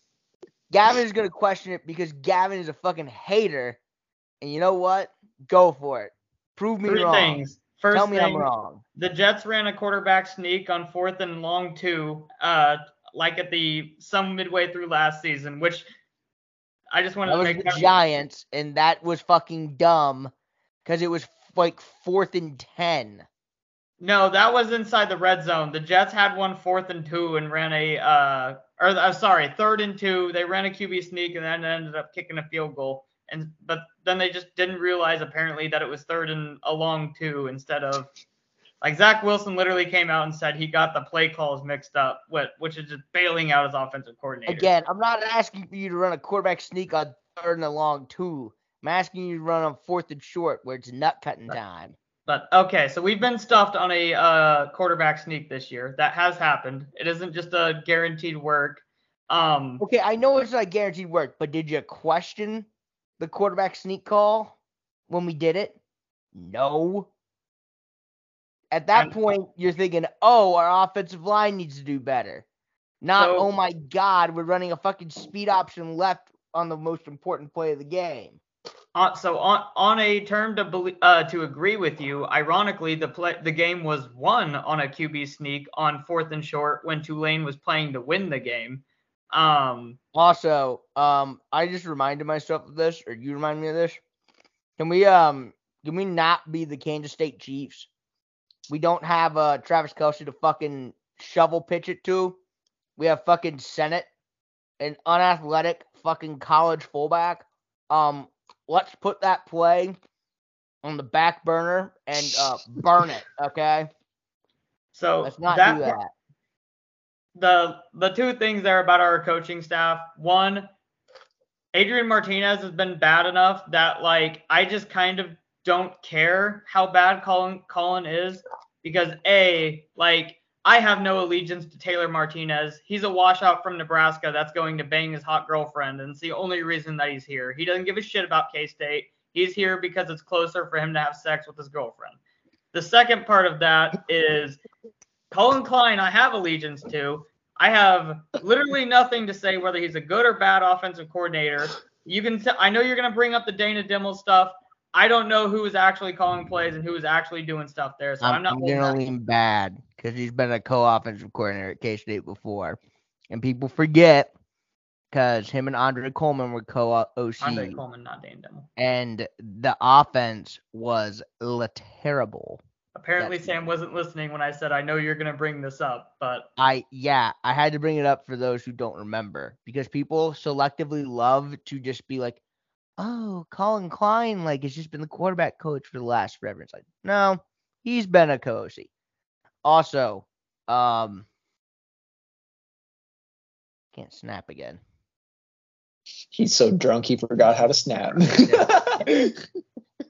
Gavin is gonna question it because Gavin is a fucking hater. And you know what? Go for it. Prove me Three wrong. things. First Tell me thing, I'm wrong. the Jets ran a quarterback sneak on fourth and long two, uh, like at the some midway through last season, which I just wanted That to was make the Giants, and that was fucking dumb because it was like fourth and ten. No, that was inside the red zone. The Jets had one fourth and two and ran a uh or uh, sorry, third and two. They ran a QB sneak and then ended up kicking a field goal. And but then they just didn't realize apparently that it was third and a long two instead of like Zach Wilson literally came out and said he got the play calls mixed up, which is just bailing out his offensive coordinator. Again, I'm not asking for you to run a quarterback sneak on third and a long two. I'm asking you to run on fourth and short where it's nut cutting time. But okay, so we've been stuffed on a uh, quarterback sneak this year. That has happened. It isn't just a guaranteed work. Um, Okay, I know it's not guaranteed work, but did you question the quarterback sneak call when we did it? No. At that And- point, you're thinking, oh, our offensive line needs to do better. Not, So- oh my God, we're running a fucking speed option left on the most important play of the game. Uh, so on on a term to belie- uh, to agree with you, ironically, the play the game was won on a QB sneak on fourth and short when Tulane was playing to win the game. Um, Also, um, I just reminded myself of this, or you remind me of this. Can we um can we not be the Kansas State Chiefs? We don't have uh Travis Kelce to fucking shovel pitch it to. We have fucking Sinnott, an unathletic fucking college fullback. Um, let's put that play on the back burner and uh burn it, okay? so Let's not that do that. the the two things there about our coaching staff. One, Adrian Martinez has been bad enough that like I just kind of don't care how bad Collin Collin is because a like I have no allegiance to Taylor Martinez. He's a washout from Nebraska that's going to bang his hot girlfriend, and it's the only reason that he's here. He doesn't give a shit about K State. He's here because it's closer for him to have sex with his girlfriend. The second part of that is Collin Klein, I have allegiance to. I have literally nothing to say whether he's a good or bad offensive coordinator. You can, t- I know you're going to bring up the Dana Dimel stuff. I don't know who is actually calling plays and who is actually doing stuff there, so I'm, I'm, not. I'm gonna lean bad because he's been a co-offensive coordinator at K State before, and people forget because him and Andre Coleman were co-OC, Andre Coleman, not Dana Dimel. and the offense was la- terrible. Apparently, That's- Sam wasn't listening when I said I know you're going to bring this up, but I yeah, I had to bring it up for those who don't remember because people selectively love to just be like, "Oh, Collin Klein like has just been the quarterback coach for the last forever." It's like, no, he's been a coach. Also, um, can't snap again. He's so drunk he forgot how to snap.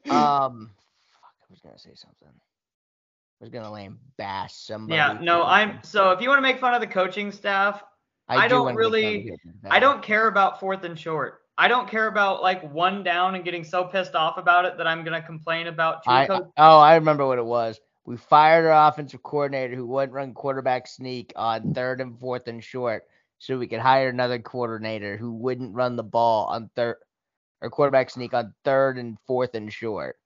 Um, fuck, I was gonna say something. I was gonna lame bash somebody. yeah, no, I'm. So if you want to make fun of the coaching staff, I do don't wanna make fun of really- I don't care about fourth and short. I don't care about like one down and getting so pissed off about it that I'm gonna complain about two I, coach. oh, I remember what it was. We fired our offensive coordinator who wouldn't run quarterback sneak on third and fourth and short, so we could hire another coordinator who wouldn't run the ball on third or quarterback sneak on third and fourth and short.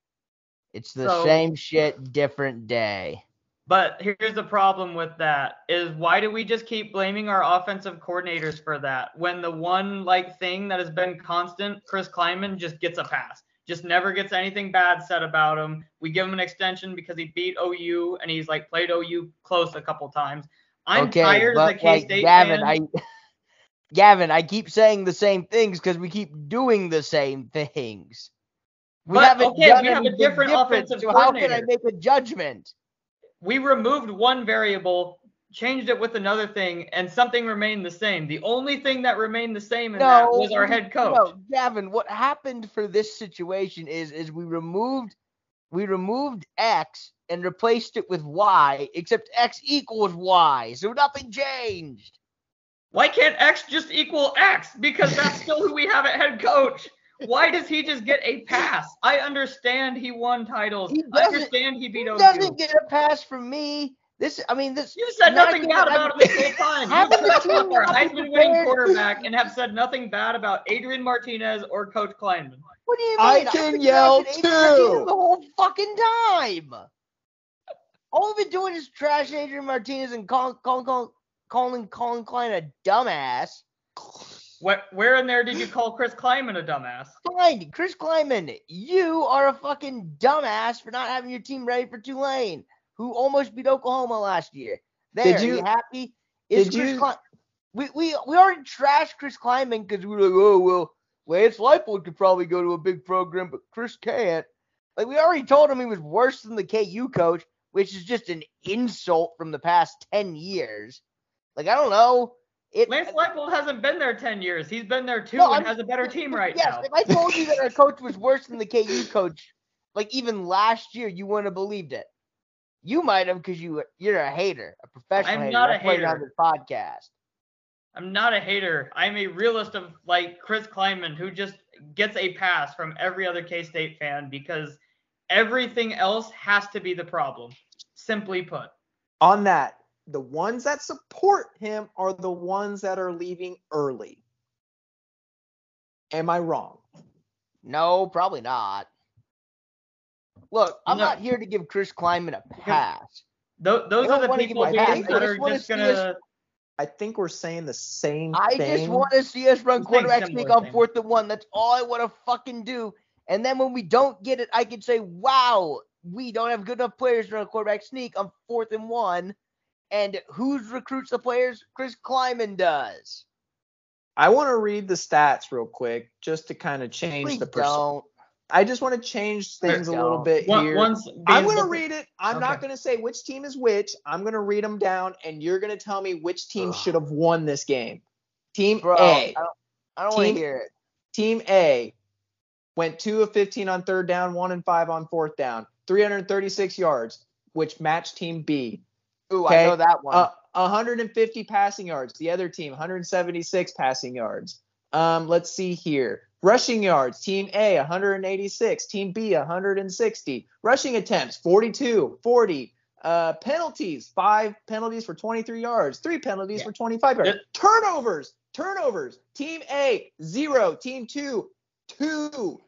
It's the So- same shit, different day. But here's the problem with that is why do we just keep blaming our offensive coordinators for that when the one like thing that has been constant, Chris Klieman just gets a pass. Just never gets anything bad said about him. We give him an extension because he beat OU and he's like played OU close a couple times. I'm okay, tired as a but like K-State Gavin, fan. I Gavin, I keep saying the same things because we keep doing the same things. We But, haven't okay, done we have a different different, offensive so how can I make a judgment? We removed one variable, changed it with another thing, and something remained the same. The only thing that remained the same in that was our head coach. No, Gavin, what happened for this situation is is we removed we removed X and replaced it with Y, except X equals Y, so nothing changed. Why can't X just equal X? Because that's still who we have at head coach. Why does he just get a pass? I understand he won titles. He I doesn't- understand he He beat OU. doesn't get a pass from me. This, I mean, this. You said nothing bad about him the whole time. Having You the said team our Heisman winning quarterback and have said nothing bad about Adrian Martinez or Coach Klieman. What do you mean? I can been yell trashing Adrian Martinez too. the whole fucking time. All we've been doing is trash Adrian Martinez and calling calling calling calling Collin Klein a dumbass. Where, where in there did you call Chris Klieman a dumbass? Fine, Chris Klieman, you are a fucking dumbass for not having your team ready for Tulane, who almost beat Oklahoma last year. There, Did are you you- happy? Is did Chris you- Klein- we, we we already trashed Chris Klieman because we were like, oh well, Lance Leipold could probably go to a big program, but Chris can't. Like we already told him he was worse than the KU coach, which is just an insult from the past ten years. Like I don't know. It, Lance Leipold hasn't been there 10 years. He's been there two No, and I'm- has a better team right yes, now. if I told you that our coach was worse than the KU coach, like even last year, you wouldn't have believed it. You might have because you you're a hater, a professional I'm hater. not a That's why you're on hater. this podcast. I'm not a hater. I'm a realist of like Chris Klieman, who just gets a pass from every other K State fan because everything else has to be the problem. Simply put. On that, the ones that support him are the ones that are leaving early. Am I wrong? No, probably not. Look, I'm No. not here to give Chris Klieman a pass. Tho- those are the people my here. I that just are wanna just see gonna. I think we're saying the same I thing. I just want to see us run quarterback sneak on things. fourth and one. That's all I want to fucking do. And then when we don't get it, I can say, wow, we don't have good enough players to run a quarterback sneak on fourth and one. And who recruits the players? Chris Klieman does. I want to read the stats real quick just to kind of change Please the percent. don't. I just want to change things a little bit One, here. once I'm going to read it. I'm not going to say which team is which. I'm going to read them down, and you're going to tell me which team Ugh. should have won this game. Team Bro, A. I don't, I don't want to hear it. Team A went two of 15 on third down, one and five on fourth down, 336 yards, which matched Team B. Ooh, okay, I know that one. Uh, 150 passing yards. The other team, 176 passing yards. Um, let's see here. Rushing yards, Team A, 186. Team B, 160. Rushing attempts, 42, 40. Uh, penalties, five penalties for 23 yards, three penalties Yeah. for 25 yards. Turnovers, turnovers. Team A, zero. Team two, two.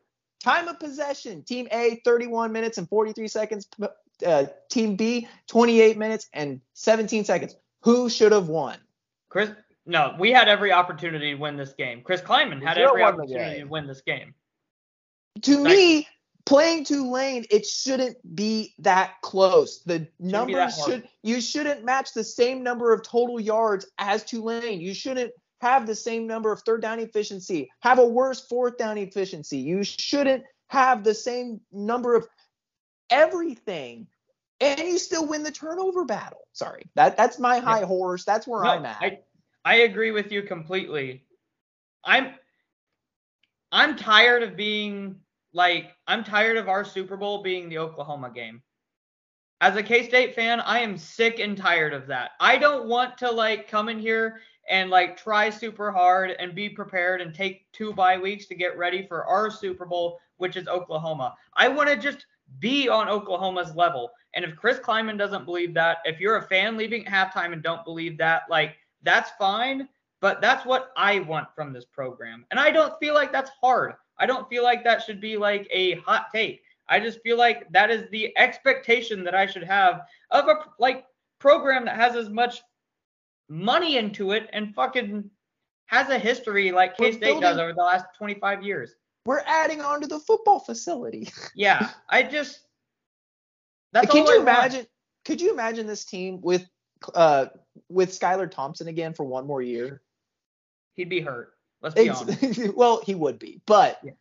Time of possession, Team A, 31 minutes and 43 seconds. Uh, team B, 28 minutes and 17 seconds. Who should have won? Chris, no, we had every opportunity to win this game. Chris Klieman had every opportunity to win this game. To Like- me, playing Tulane, it shouldn't be that close. The be numbers should you shouldn't match the same number of total yards as Tulane. You shouldn't have the same number of third down efficiency. Have a worse fourth down efficiency. You shouldn't have the same number of everything. And you still win the turnover battle. Sorry. That that's my high horse. That's where No, I'm at. I, I agree with you completely. I'm I'm tired of being like I'm tired of our Super Bowl being the Oklahoma game. As a K-State fan, I am sick and tired of that. I don't want to like come in here and like try super hard and be prepared and take two bye weeks to get ready for our Super Bowl, which is Oklahoma. I want to just be on Oklahoma's level. And if Chris Klieman doesn't believe that, if you're a fan leaving at halftime and don't believe that, like that's fine. But that's what I want from this program. And I don't feel like that's hard. I don't feel like that should be like a hot take. I just feel like that is the expectation that I should have of a like program that has as much money into it and fucking has a history like K State does over the last 25 years. We're adding on to the football facility. Yeah, I just that's Could all you I want. imagine? Could you imagine this team with uh with Skylar Thompson again for one more year? He'd be hurt. Let's be honest. Well, he would be, but Yeah.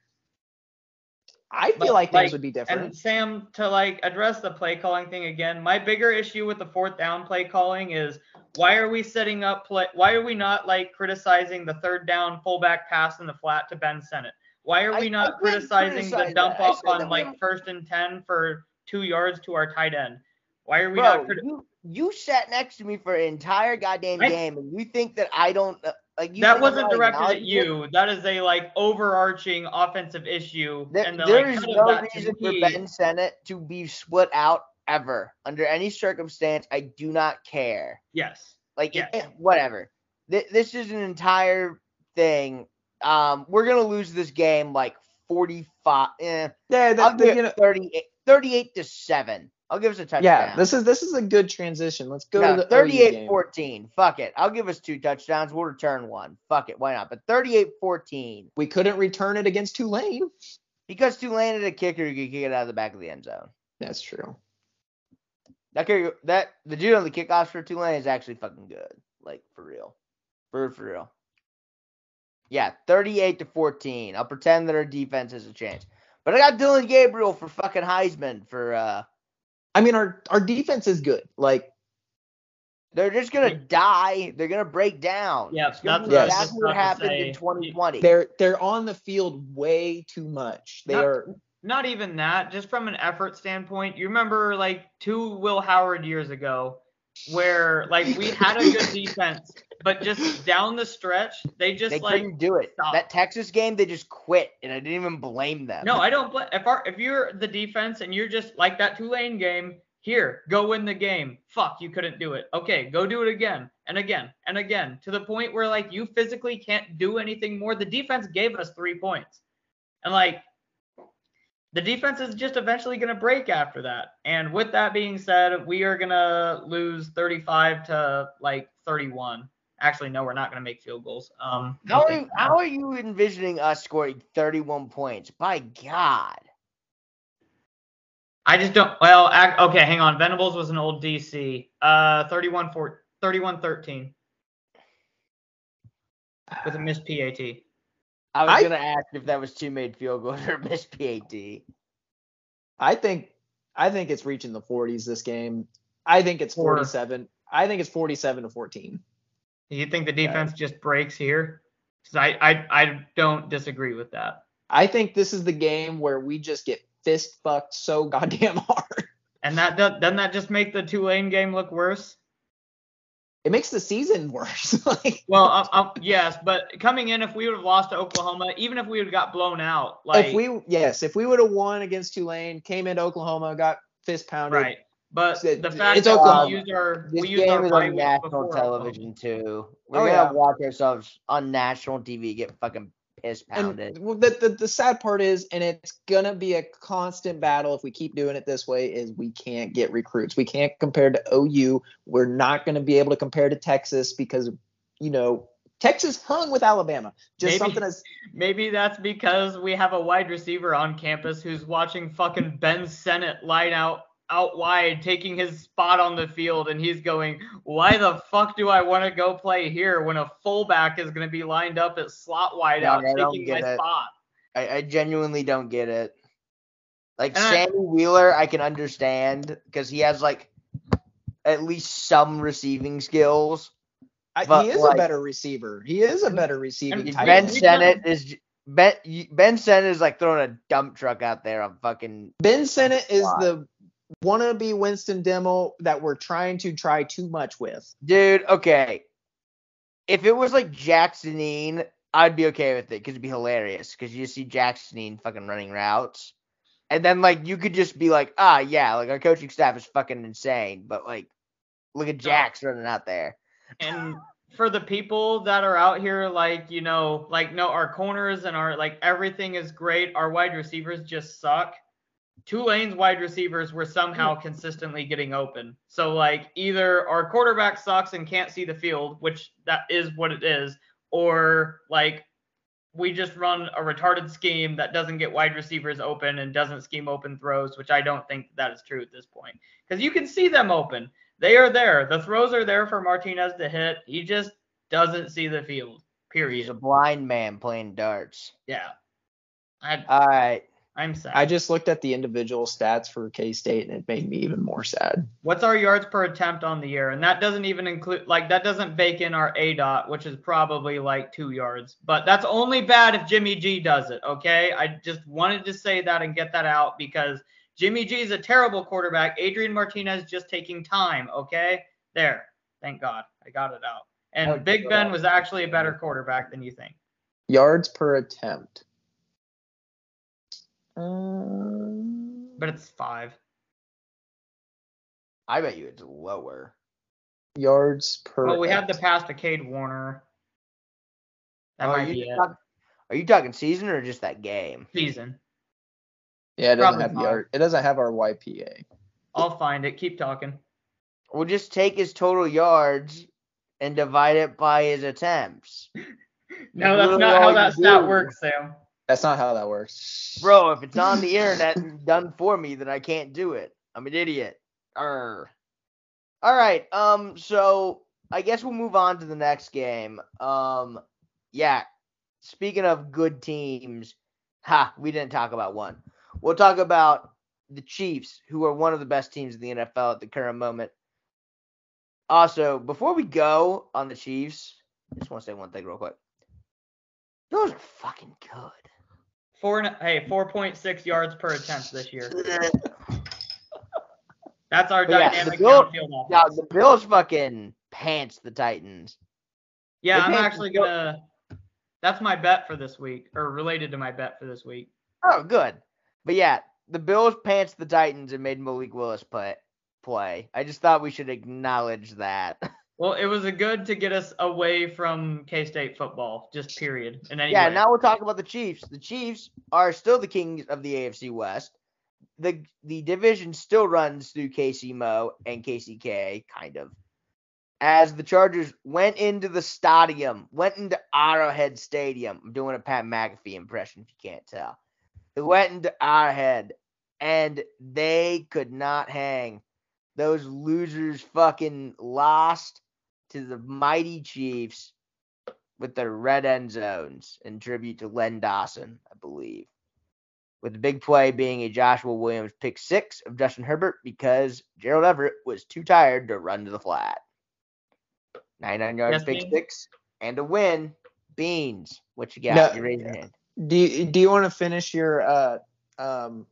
I feel But, like things like, would be different. And Sam, to like address the play calling thing again, my bigger issue with the fourth down play calling is why are we setting up play? Why are we not like criticizing the third down fullback pass in the flat to Ben Sinnott? Why are we I not didn't criticizing the dump that. Off on like first and ten for two yards to our tight end? Why are we Bro, not? Criti- you, you sat next to me for an entire goddamn I- game, and you think that I don't uh, like you that wasn't directed at you. That is a like overarching offensive issue. There, and the, there like, is no reason for me- Ben Sinnott to be split out ever under any circumstance. I do not care. Yes. Like Yes. eh, whatever. Th- this is an entire thing. Um, we're gonna lose this game like forty-five. Eh, Yeah, that, give you know, 38, 38 to seven. I'll give us a touchdown. yeah. This is this is a good transition. Let's go No, to the 38 OU game. 14. Fuck it. I'll give us two touchdowns. We'll return one. Fuck it. Why not? But 38 14. We couldn't return it against Tulane. Because Tulane had a kicker who could kick it out of the back of the end zone. That's true. That kicker, that the dude on the kickoffs for Tulane is actually fucking good. Like for real. For for real. Yeah, 38 to 14. I'll pretend that our defense has a chance. But I got Dillon Gabriel for fucking Heisman for uh I mean, our our defense is good. Like, they're just gonna die. They're gonna break down. Yeah, It's gonna that's be what I was exactly just what about to happened say. in 2020. they're they're on the field way too much. They Not- are. Not even that. Just from an effort standpoint, you remember like two Will Howard years ago, where like we had a good defense, but just down the stretch, they just they like couldn't do it. stop. That Texas game, they just quit, and I didn't even blame them. No, I don't. Bl- if our, if you're the defense and you're just like that Tulane game, here, go win the game. Fuck, you couldn't do it. Okay, go do it again and again and again to the point where like you physically can't do anything more. The defense gave us three points, and like the defense is just eventually going to break after that. And with that being said, we are going to lose 35 to like 31. Actually, no, we're not going to make field goals. Um, How are, you, how are you envisioning us scoring 31 points? By God. I just don't. Well, ac okay, hang on. Venables was an old DC. Uh, 31 for 31 13 with a missed PAT. I was I- gonna ask if that was two made field goals or missed PAT. I think I think it's reaching the 40s this game. I think it's Four. 47. I think it's 47 to 14. Do you think the defense just breaks here? 'Cause I, I I don't disagree with that. I think this is the game where we just get fist fucked so goddamn hard. And that doesn't that just make the Tulane game look worse? It makes the season worse. like Well, um, um, yes, but coming in, if we would have lost to Oklahoma, even if we would have got blown out, like if we yes, if we would have won against Tulane, came into Oklahoma, got fist pounded. right. But It's- the fact it's that Oklahoma. we used our This we used our game is on national television too. We're Oh, gonna yeah. watch ourselves on national TV get fucking piss And pounded. well, the, the the sad part is, and it's gonna be a constant battle if we keep doing it this way, is we can't get recruits. We can't compare to OU. We're not gonna be able to compare to Texas because you know Texas hung with Alabama. Just Maybe. something as Maybe that's because we have a wide receiver on campus who's watching fucking Ben Sinnott line out out wide, taking his spot on the field, and he's going, "Why the fuck do I want to go play here when a fullback is going to be lined up at slot wide out, Dog, I taking get my it. spot?" I, I genuinely don't get it. Like And I- Sammy Wheeler, I can understand because he has like at least some receiving skills. I, he is like- a better receiver. He is a better receiver. Ben end. we Sinnott is Ben Ben Sinnott is like throwing a dump truck out there on fucking Ben Sinnott is the wannabe Winston Dimel that we're trying to try too much with. dude. Okay, if it was like Jacksonine, I'd be okay with it because it'd be hilarious because you see Jacksonine fucking running routes, and then like you could just be like, ah, yeah, like our coaching staff is fucking insane, but like look at Jax running out there. And for the people that are out here, like you know, like no, our corners and our like everything is great. Our wide receivers just suck. Tulane's wide receivers were somehow hmm. consistently getting open. So like either our quarterback sucks and can't see the field, which that is what it is, or like we just run a retarded scheme that doesn't get wide receivers open and doesn't scheme open throws, which I don't think that is true at this point. Because you can see them open. They are there. The throws are there for Martinez to hit. He just doesn't see the field. Period. He's a blind man playing darts. Yeah. I, All right. I'm sad. I just looked at the individual stats for K State and it made me even more sad. What's our yards per attempt on the year? And that doesn't even include, like, that doesn't bake in our A dot, which is probably like two yards. But that's only bad if Jimmy G does it, okay? I just wanted to say that and get that out because Jimmy G is a terrible quarterback. Adrian Martinez just taking time, okay? There. Thank God. I got it out. And Big Ben was actually a better quarterback than you think. Yards per attempt. Um, But it's five. I bet you it's lower. yards per. Well, we have the pass to Kade Warner. That Oh, might be it. talk- are you talking season or just that game? Season. Yeah, it doesn't probably have five. yard. It doesn't have our YPA. I'll find it. Keep talking. We'll just take his total yards and divide it by his attempts. No, that's not how you that stat works, Sam. That's not how that works. Bro, if it's on the internet and done for me, then I can't do it. I'm an idiot. Arr. All right. Um. So I guess we'll move on to the next game. Um. Yeah. Speaking of good teams, ha, we didn't talk about one. We'll talk about the Chiefs, who are one of the best teams in the NFL at the current moment. Also, before we go on the Chiefs, I just want to say one thing real quick. Those are fucking good. Four and hey, four point six yards per attempt this year. That's our But yeah, the dynamic Bill- downfield Yeah, the Bills fucking pants the Titans. Yeah, they I'm actually gonna. That's my bet for this week, or related to my bet for this week. Oh, good. But yeah, the Bills pants the Titans and made Malik Willis play. Play. I just thought we should acknowledge that. Well, it was a good to get us away from K State football, just period. And anyway, Yeah, now we'll talk about the Chiefs. The Chiefs are still the kings of the AFC West. The the division still runs through KC Mo and KCK, kind of. As the Chargers went into the stadium, went into Arrowhead Stadium. I'm doing a Pat McAfee impression if you can't tell. They went into Arrowhead and they could not hang. Those losers fucking lost to the mighty Chiefs with their red end zones in tribute to Len Dawson, I believe. With the big play being a Joshua Williams pick six of Justin Herbert because Gerald Everett was too tired to run to the flat. 99 yards Yes, pick Beans? six and a win. Beans, what you got? No, you raise your hand. Do you, do you want to finish your uh um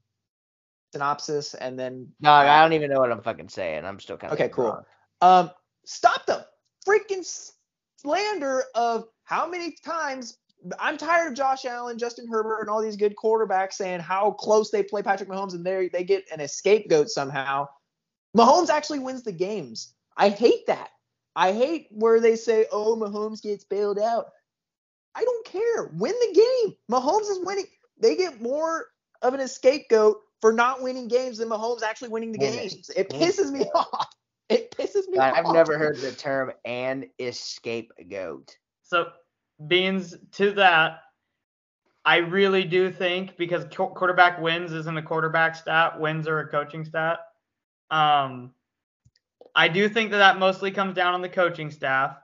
synopsis and then No, I don't even know what I'm fucking saying. I'm still kind of Okay, cool. um stop the freaking slander of how many times I'm tired of Josh Allen, Justin Herbert, and all these good quarterbacks saying how close they play Patrick Mahomes and they they get an scapegoat somehow. Mahomes actually wins the games. I hate that. I hate where they say, "Oh, Mahomes gets bailed out." I don't care. Win the game. Mahomes is winning. They get more of an scapegoat for not winning games than Mahomes actually winning the games. It. pisses me off. It pisses me off. I've never heard the term and escape goat. So, Beans, to that, I really do think because quarterback wins isn't a quarterback stat, wins are a coaching stat. Um, I do think that that mostly comes down on the coaching staff.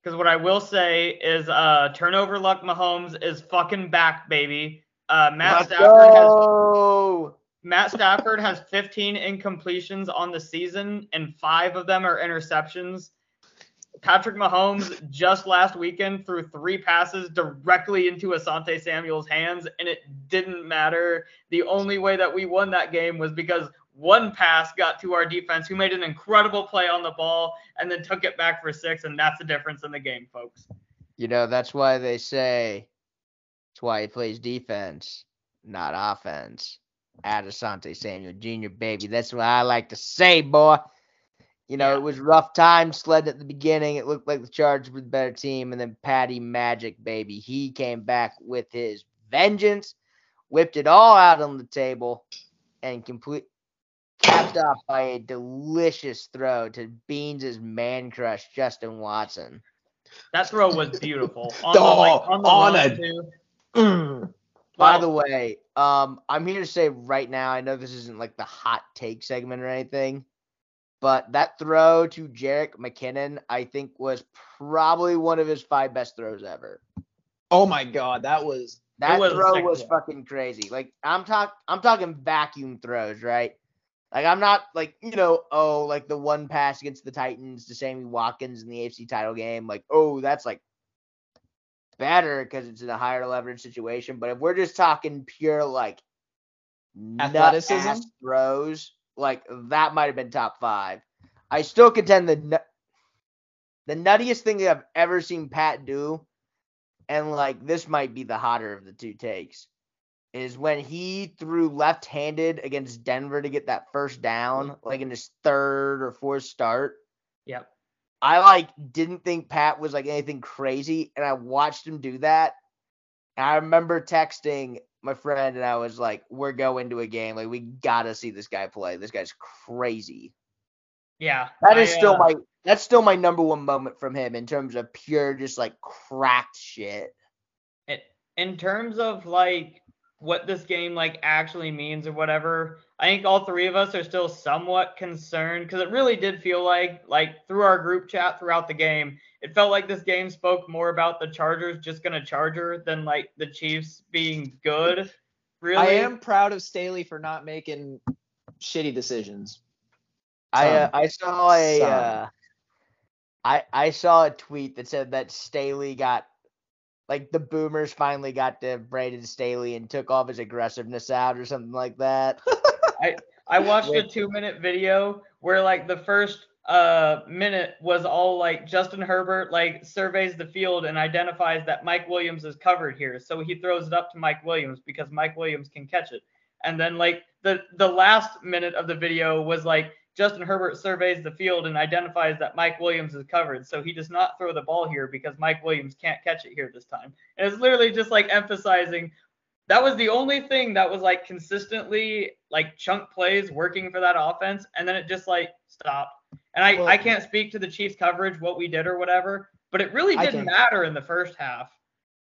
Because what I will say is, uh, turnover luck Mahomes is fucking back, baby. Uh, Matt Let's Stafford has go! Matt Stafford has 15 incompletions on the season, and five of them are interceptions. Patrick Mahomes just last weekend threw three passes directly into Asante Samuel's hands, and it didn't matter. The only way that we won that game was because one pass got to our defense, who made an incredible play on the ball and then took it back for six, and that's the difference in the game, folks. You know, that's why they say it's why he plays defense, not offense. At Asante Samuel Jr., baby. That's what I like to say, boy. You know, Yeah. it was rough time sled at the beginning. It looked like the Chargers were the better team, and then Patty Magic, baby. He came back with his vengeance, whipped it all out on the table, and complete capped off by a delicious throw to Beans' man crush, Justin Watson. That throw was beautiful. On the, Oh, like, on the on a- Mm. By Well, the way, um, I'm here to say right now, I know this isn't like the hot take segment or anything, but that throw to Jerick McKinnon, I think, was probably one of his five best throws ever. Oh my god, that was That was throw was fucking crazy. Like I'm talk, I'm talking vacuum throws, right? Like I'm not like you know, oh, like the one pass against the Titans to Sammy Watkins in the AFC title game, like oh, that's like better because it's in a higher leverage situation. But if we're just talking pure like Athleticism? throws, like that might have been top five. I still contend the the nuttiest thing I've ever seen Pat do, and like this might be the hotter of the two takes, is when he threw left-handed against Denver to get that first down, like in his third or fourth start. Yep. I like didn't think Pat was like anything crazy, and I watched him do that. And I remember texting my friend, and I was like, "We're going to a game. Like we gotta see this guy play. This guy's crazy." Yeah. That is I, still uh, my that's still my number one moment from him in terms of pure just like cracked shit. it, in terms of like what this game like actually means or whatever. I think all three of us are still somewhat concerned because it really did feel like like through our group chat throughout the game it felt like this game spoke more about the chargers just gonna charger than like the chiefs being good. Really? I am proud of Staley for not making shitty decisions. I uh, I saw a uh, I I saw a tweet that said that Staley got like the boomers finally got to Brandon Staley and took all of his aggressiveness out or something like that. I I watched a two minute video where like the first uh minute was all like Justin Herbert like surveys the field and identifies that Mike Williams is covered here. So he throws it up to Mike Williams because Mike Williams can catch it. And then like the the last minute of the video was like Justin Herbert surveys the field and identifies that Mike Williams is covered. So he does not throw the ball here because Mike Williams can't catch it here this time. And it's literally just like emphasizing that was the only thing that was like consistently like chunk plays working for that offense and then it just like stopped and i Well- i can't speak to the chiefs coverage what we did or whatever but it really didn't matter in the first half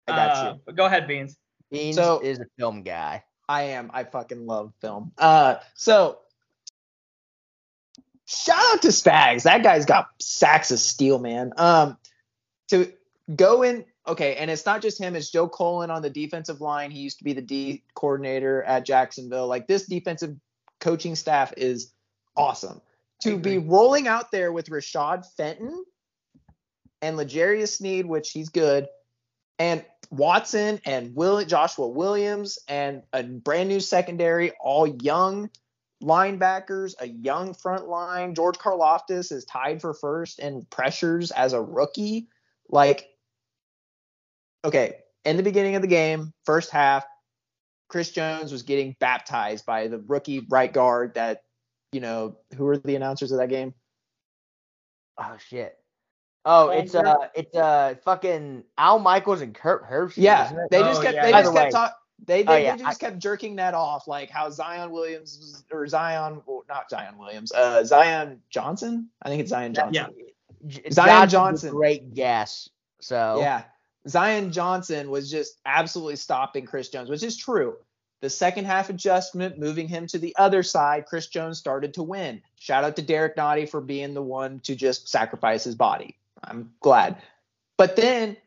I got Uh, you. but go ahead beans Beans So- is a film guy. I am. I fucking love film. Uh, so shout out to Spags. That guy's got sacks of steel, man. Um, to go in. Okay, and it's not just him. It's Joe Cullen on the defensive line. He used to be the D coordinator at Jacksonville. Like this defensive coaching staff is awesome. To be rolling out there with Rashad Fenton and L'Jarius Sneed, which he's good, and Watson and Will Joshua Williams and a brand new secondary, all young linebackers, a young front line. George Karlaftis is tied for first in pressures as a rookie. Like, okay, in the beginning of the game, first half, Chris Jones was getting baptized by the rookie right guard that, you know, who were the announcers of that game? Oh shit. Oh, it's uh it's uh fucking Al Michaels and Kirk Herbstreit. Yeah, isn't it? they just Oh, kept yeah. they just kept way- talk, they Oh, they, yeah, they just kept jerking that off, like how Zion Williams was, or Zion, well, not Zion Williams, uh, Zion Johnson. I think it's Zion Johnson. Yeah. Zion Johnson. Great guess. So Yeah. Zion Johnson was just absolutely stopping Chris Jones, which is true. The second half adjustment, moving him to the other side, Chris Jones started to win. Shout out to Derrick Nnadi for being the one to just sacrifice his body. I'm glad. But then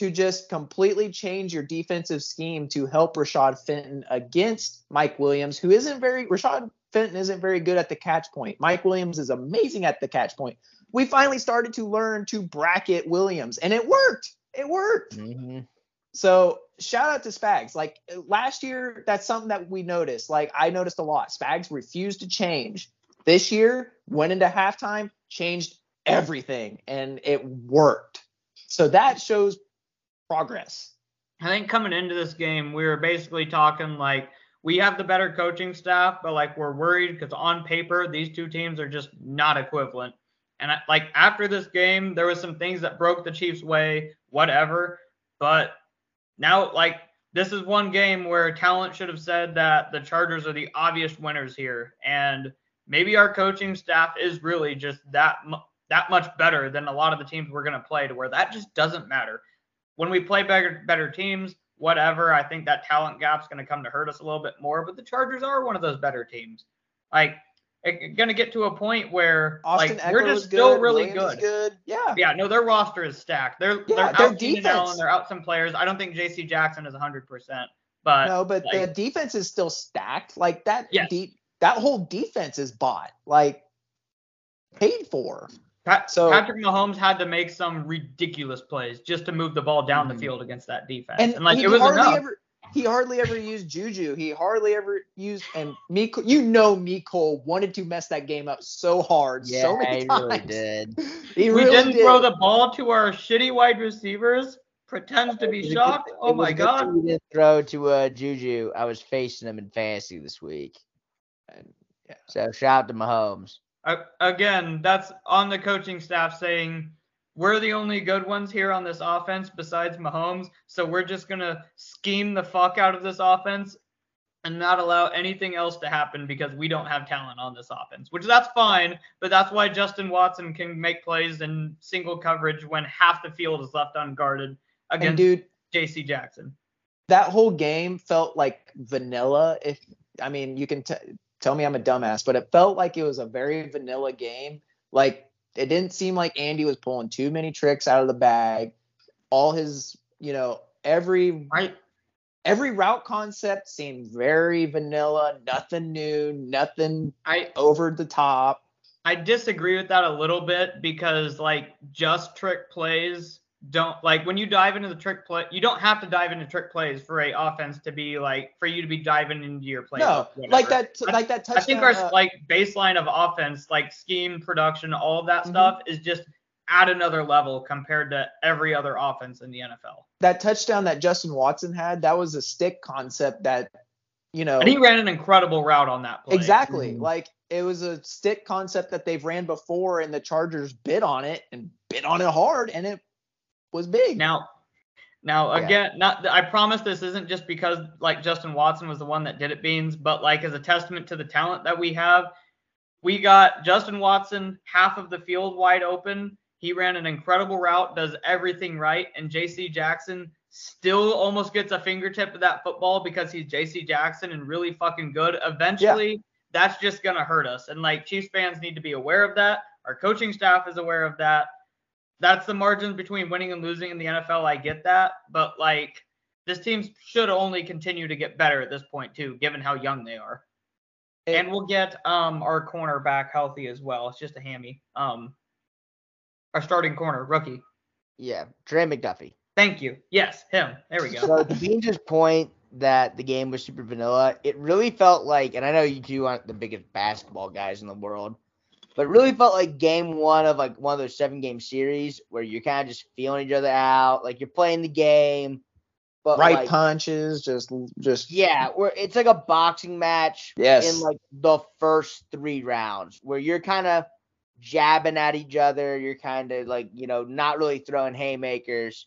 to just completely change your defensive scheme to help Rashad Fenton against Mike Williams, who isn't very Rashad Fenton isn't very good at the catch point. Mike Williams is amazing at the catch point. We finally started to learn to bracket Williams, and it worked. It worked. Mhm. So shout out to Spags. Like last year, that's something that we noticed. Like I noticed a lot. Spags refused to change. This year, went into halftime, changed everything, and it worked. So that shows progress. I think coming into this game, we were basically talking like we have the better coaching staff, but like we're worried because on paper these two teams are just not equivalent. And I, like after this game, there was some things that broke the Chiefs' way, whatever. But now, like this is one game where talent should have said that the Chargers are the obvious winners here, and maybe our coaching staff is really just that mu- that much better than a lot of the teams we're going to play, to where that just doesn't matter when we play better better teams, whatever, I think that talent gap's going to come to hurt us a little bit more. But the Chargers are one of those better teams. Like, it, to get to a point where Austin like Ekeler we're just still good, really Williams good. good. Yeah. Yeah, no, their roster is stacked. They're Yeah, they're out defense- Allen, they're out some players. I don't think J.C. Jackson is 100, percent but no, but the defense is still stacked. Like that Yes. deep that whole defense is bought, like paid for. Pat, so- Patrick Mahomes had to make some ridiculous plays just to move the ball down Mhm. the field against that defense, And, and, like it was hardly enough. ever he hardly ever used Juju. He hardly ever used and Mecole. You know, Mecole wanted to mess that game up so hard, Yeah, so many he times. really did. He we really didn't did. throw the ball to our shitty wide receivers. Pretends to be was a shocked. good- Oh it my god. thing We didn't throw to uh, Juju. I was facing him in fantasy this week. And, Yeah. So shout out to Mahomes. Again, that's on the coaching staff saying we're the only good ones here on this offense besides Mahomes. So we're just gonna scheme the fuck out of this offense and not allow anything else to happen because we don't have talent on this offense. Which that's fine, but that's why Justin Watson can make plays in single coverage when half the field is left unguarded against dude, J.C. Jackson. that whole game felt like vanilla. If I mean, you can t- tell me I'm a dumbass, but it felt like it was a very vanilla game. Like it didn't seem like Andy was pulling too many tricks out of the bag. All his, you know, every Right. every route concept seemed very vanilla, nothing new, nothing I over the top. I disagree with that a little bit because like just trick plays don't like when you dive into the trick play you don't have to dive into trick plays for a offense to be like for you to be diving into your play. no, like that, I- like that touchdown. I think our uh, like baseline of offense, like scheme, production, all of that Mhm. stuff is just at another level compared to every other offense in the NFL. that touchdown that Justin Watson had, that was a stick concept that, you know, And he ran an incredible route on that play. Exactly. Mhm. Like it was a stick concept that they've ran before, and the Chargers bit on it and bit on it hard, and it was big. Now, now Yeah. again, not I promise this isn't just because like Justin Watson was the one that did it, beans, but like as a testament to the talent that we have, we got Justin Watson half of the field wide open. He ran an incredible route, does everything right, and J.C. Jackson still almost gets a fingertip of that football because he's J.C. Jackson and really fucking good. Eventually, that's just gonna hurt us, and like Chiefs fans need to be aware of that. Our coaching staff is aware of that that's the margin between winning and losing in the NFL. I get that, but like this team should only continue to get better at this point too, given how young they are. It- and we'll get um our corner back healthy as well. It's just a hammy. Um, our starting corner rookie. Yeah, Trent McDuffie. Thank you. Yes, him. There we go. So to Beans' point that the game was super vanilla, it really felt like, and I know you two aren't the biggest basketball guys in the world, but it really felt like game one of like one of those seven game series where you're kind of just feeling each other out, like you're playing the game, but right like, punches, just just yeah, where it's like a boxing match Yes. in like the first three rounds where you're kind of jabbing at each other, you're kind of like you know not really throwing haymakers,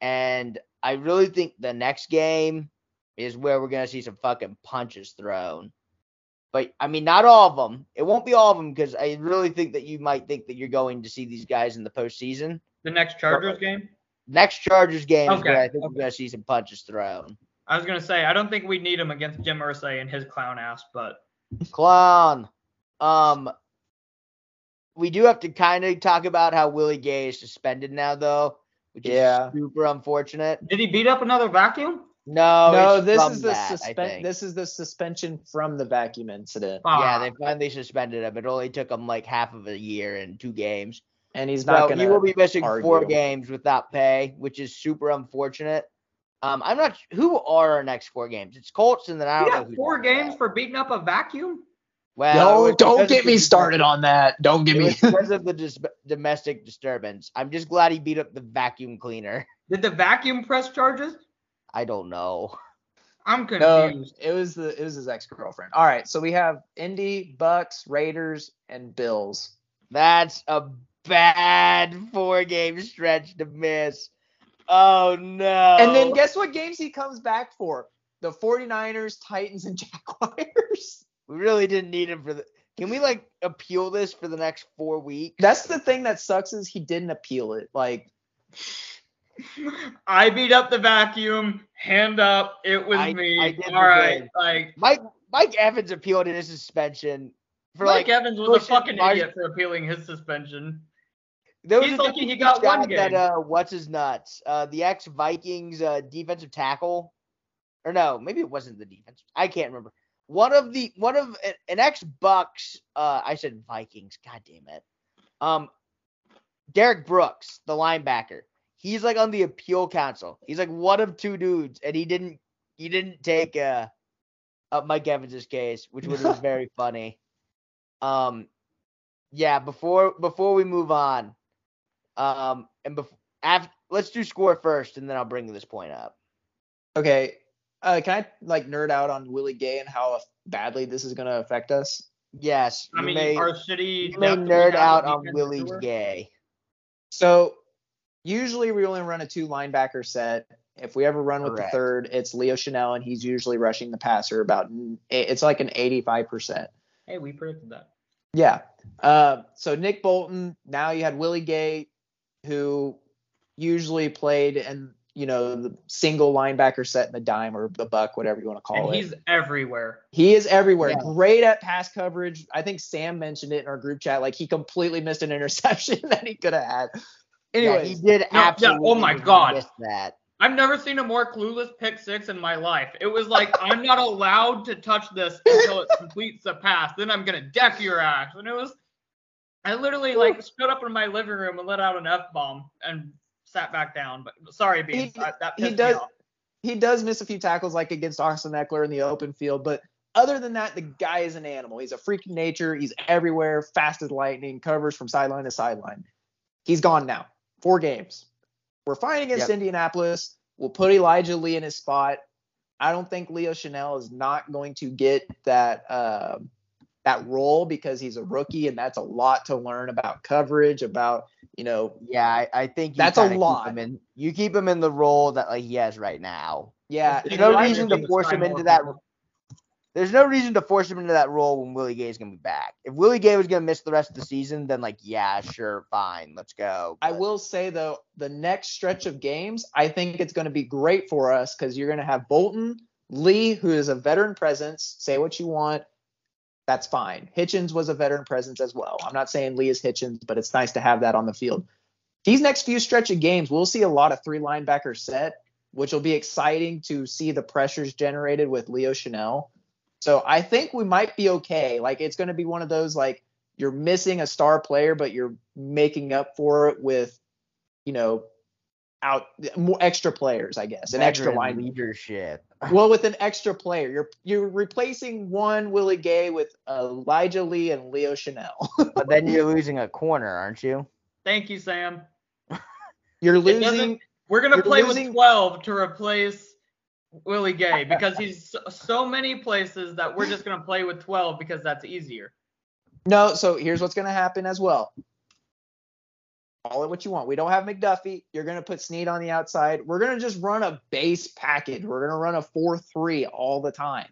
and I really think the next game is where we're gonna see some fucking punches thrown. But I mean, not all of them. It won't be all of them because I really think that you might think that you're going to see these guys in the postseason. The next Chargers game. Next Chargers game is where Okay, I think okay. we're gonna see some punches thrown. I was gonna say I don't think we need him against Jim Irsay and his clown ass, but Clown. Um, we do have to kind of talk about how Willie Gay is suspended now, though, which Yeah. is super unfortunate. did he beat up another vacuum? No, no, this is the that, I This is the suspension from the vacuum incident, Yeah, Ah, they finally suspended him. It only took him like half of a year and two games. and he's So not gonna. he will be missing four games without pay, which is super unfortunate. Um, I'm not who are our next four games. It's Colts, and then I don't know got who's four games that. for beating up a vacuum. Well, it Don't was don't because get me started on that. Don't get me. because of the dis- domestic disturbance. I'm just glad he beat up the vacuum cleaner. Did the vacuum press charges? I don't know. I'm No, confused. it was the it was his ex girlfriend. All right, so we have Indy, Bucks, Raiders, and Bills. That's a bad four game stretch to miss. Oh no. And then guess what games he comes back for? The 49ers, Titans, and Jaguars. we really didn't need him for the. Can we like appeal this for the next four weeks? That's the thing that sucks is he didn't appeal it. Like I beat up the vacuum. Hand up. It was I- me. I All right. Like Mike Mike Evans appealed in his suspension for Mike like Evans was a fucking idiot for appealing his suspension. There was He's lucky he got one shot That, game. uh, what's his nuts? Uh, the ex Vikings uh, defensive tackle, or no, maybe it wasn't the defense. I can't remember. One of the one of an- an ex Bucks. Uh, I said Vikings. God damn it. Um, Derrick Brooks, the linebacker. He's like on the appeal council. He's like one of two dudes, and he didn't. he didn't take uh, uh Mike Evans's case, which would have been very funny. Um, yeah. Before before we move on, um, and before after, let's do score first, and then I'll bring this point up. Okay. Uh, can I like nerd out on Willie Gay and how badly this is going to affect us? Yes, I you mean, may, our shitty. you may nerd out on on defense Willie's tour. gay. So usually we only run a two linebacker set. If we ever run with Correct. the third, it's Leo Chenal, and he's usually rushing the passer about it's like an 85%. Hey, we predicted that. Yeah. Uh, so Nick Bolton, now you had Willie Gay, who usually played in, you know, the single linebacker set in the dime or the buck, whatever you want to call And it. he's everywhere. He is everywhere. Yeah. Great at pass coverage. I think Sam mentioned it in our group chat. Like he completely missed an interception that he could have had. Yeah, he did No, yeah, oh absolutely. oh my God. that. I've never seen a more clueless pick six in my life. It was like I'm not allowed to touch this until it completes the pass. Then I'm gonna deck your ass. And it was, I literally like stood up in my living room and let out an f bomb and sat back down. But sorry, Beans, He- I- that he does- me off. he does miss a few tackles like against Austin Ekeler in the open field, but other than that, the guy is an animal. He's a freak of nature. He's everywhere, fast as lightning, covers from sideline to sideline. He's gone now. Four games. We're fighting against Yep. Indianapolis. We'll put Elijah Lee in his spot. I don't think Leo Chenal is not going to get that uh, that role because he's a rookie and that's a lot to learn about coverage, about you know, Yeah, I, I think you That's a kinda keep lot. Him in, you keep him in the role that like he has right now. yeah. There's no reason to force him into that. people. There's no reason to force him into that role when Willie Gay is gonna be back. If Willie Gay was gonna miss the rest of the season, then like yeah, sure, fine, let's go. I will say though, the next stretch of games, I think it's going to be great for us because you're going to have Bolton, Lee, who is a veteran presence. Say what you want, that's fine. Hitchens was a veteran presence as well. I'm not saying Lee is Hitchens, but it's nice to have that on the field. These next few stretch of games, we'll see a lot of three linebacker set, which will be exciting to see the pressures generated with Leo Chenal. So I think we might be okay. Like it's going to be one of those like you're missing a star player, but you're making up for it with, you know, out more extra players, I guess, an extra line. leadership. Well, with an extra player, you're you're replacing one Willie Gay with Elijah Lee and Leo Chenal. but then you're losing a corner, aren't you? Thank you, Sam. you're losing. We're gonna play losing- with 12 to replace Willie Gay because he's so, so many places that we're just gonna play with 12 because that's easier. No, so here's what's going to happen as well. Call it what you want. We don't have McDuffie. You're going to put Sneed on the outside. We're going to just run a base package. We're going to run a 4 3 all the time.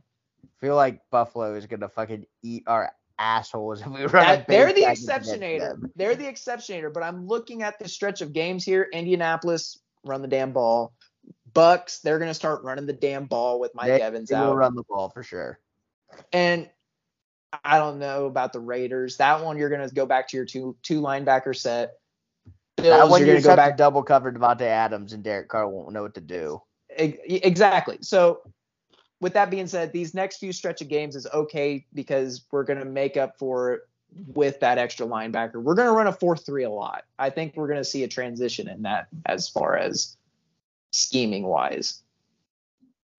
feel like Buffalo is gonna fucking eat our assholes if we run. a That, they're the package exceptionator. They're the exceptionator. But I'm looking at the stretch of games here. Indianapolis, run the damn ball. Bucks, they're going to start running the damn ball with Mike They- Evans They will run the ball for sure. And I don't know about the Raiders. That one, you're going to go back to your two two linebacker set. That Bills, one you're you gonna go back double cover Davante Adams and Derek Carr won't know what to do. Exactly. So, with that being said, these next few stretch of games is okay because we're going to make up for it with that extra linebacker. We're going to run a 4 3 a lot. I think we're going to see a transition in that as far as scheming wise.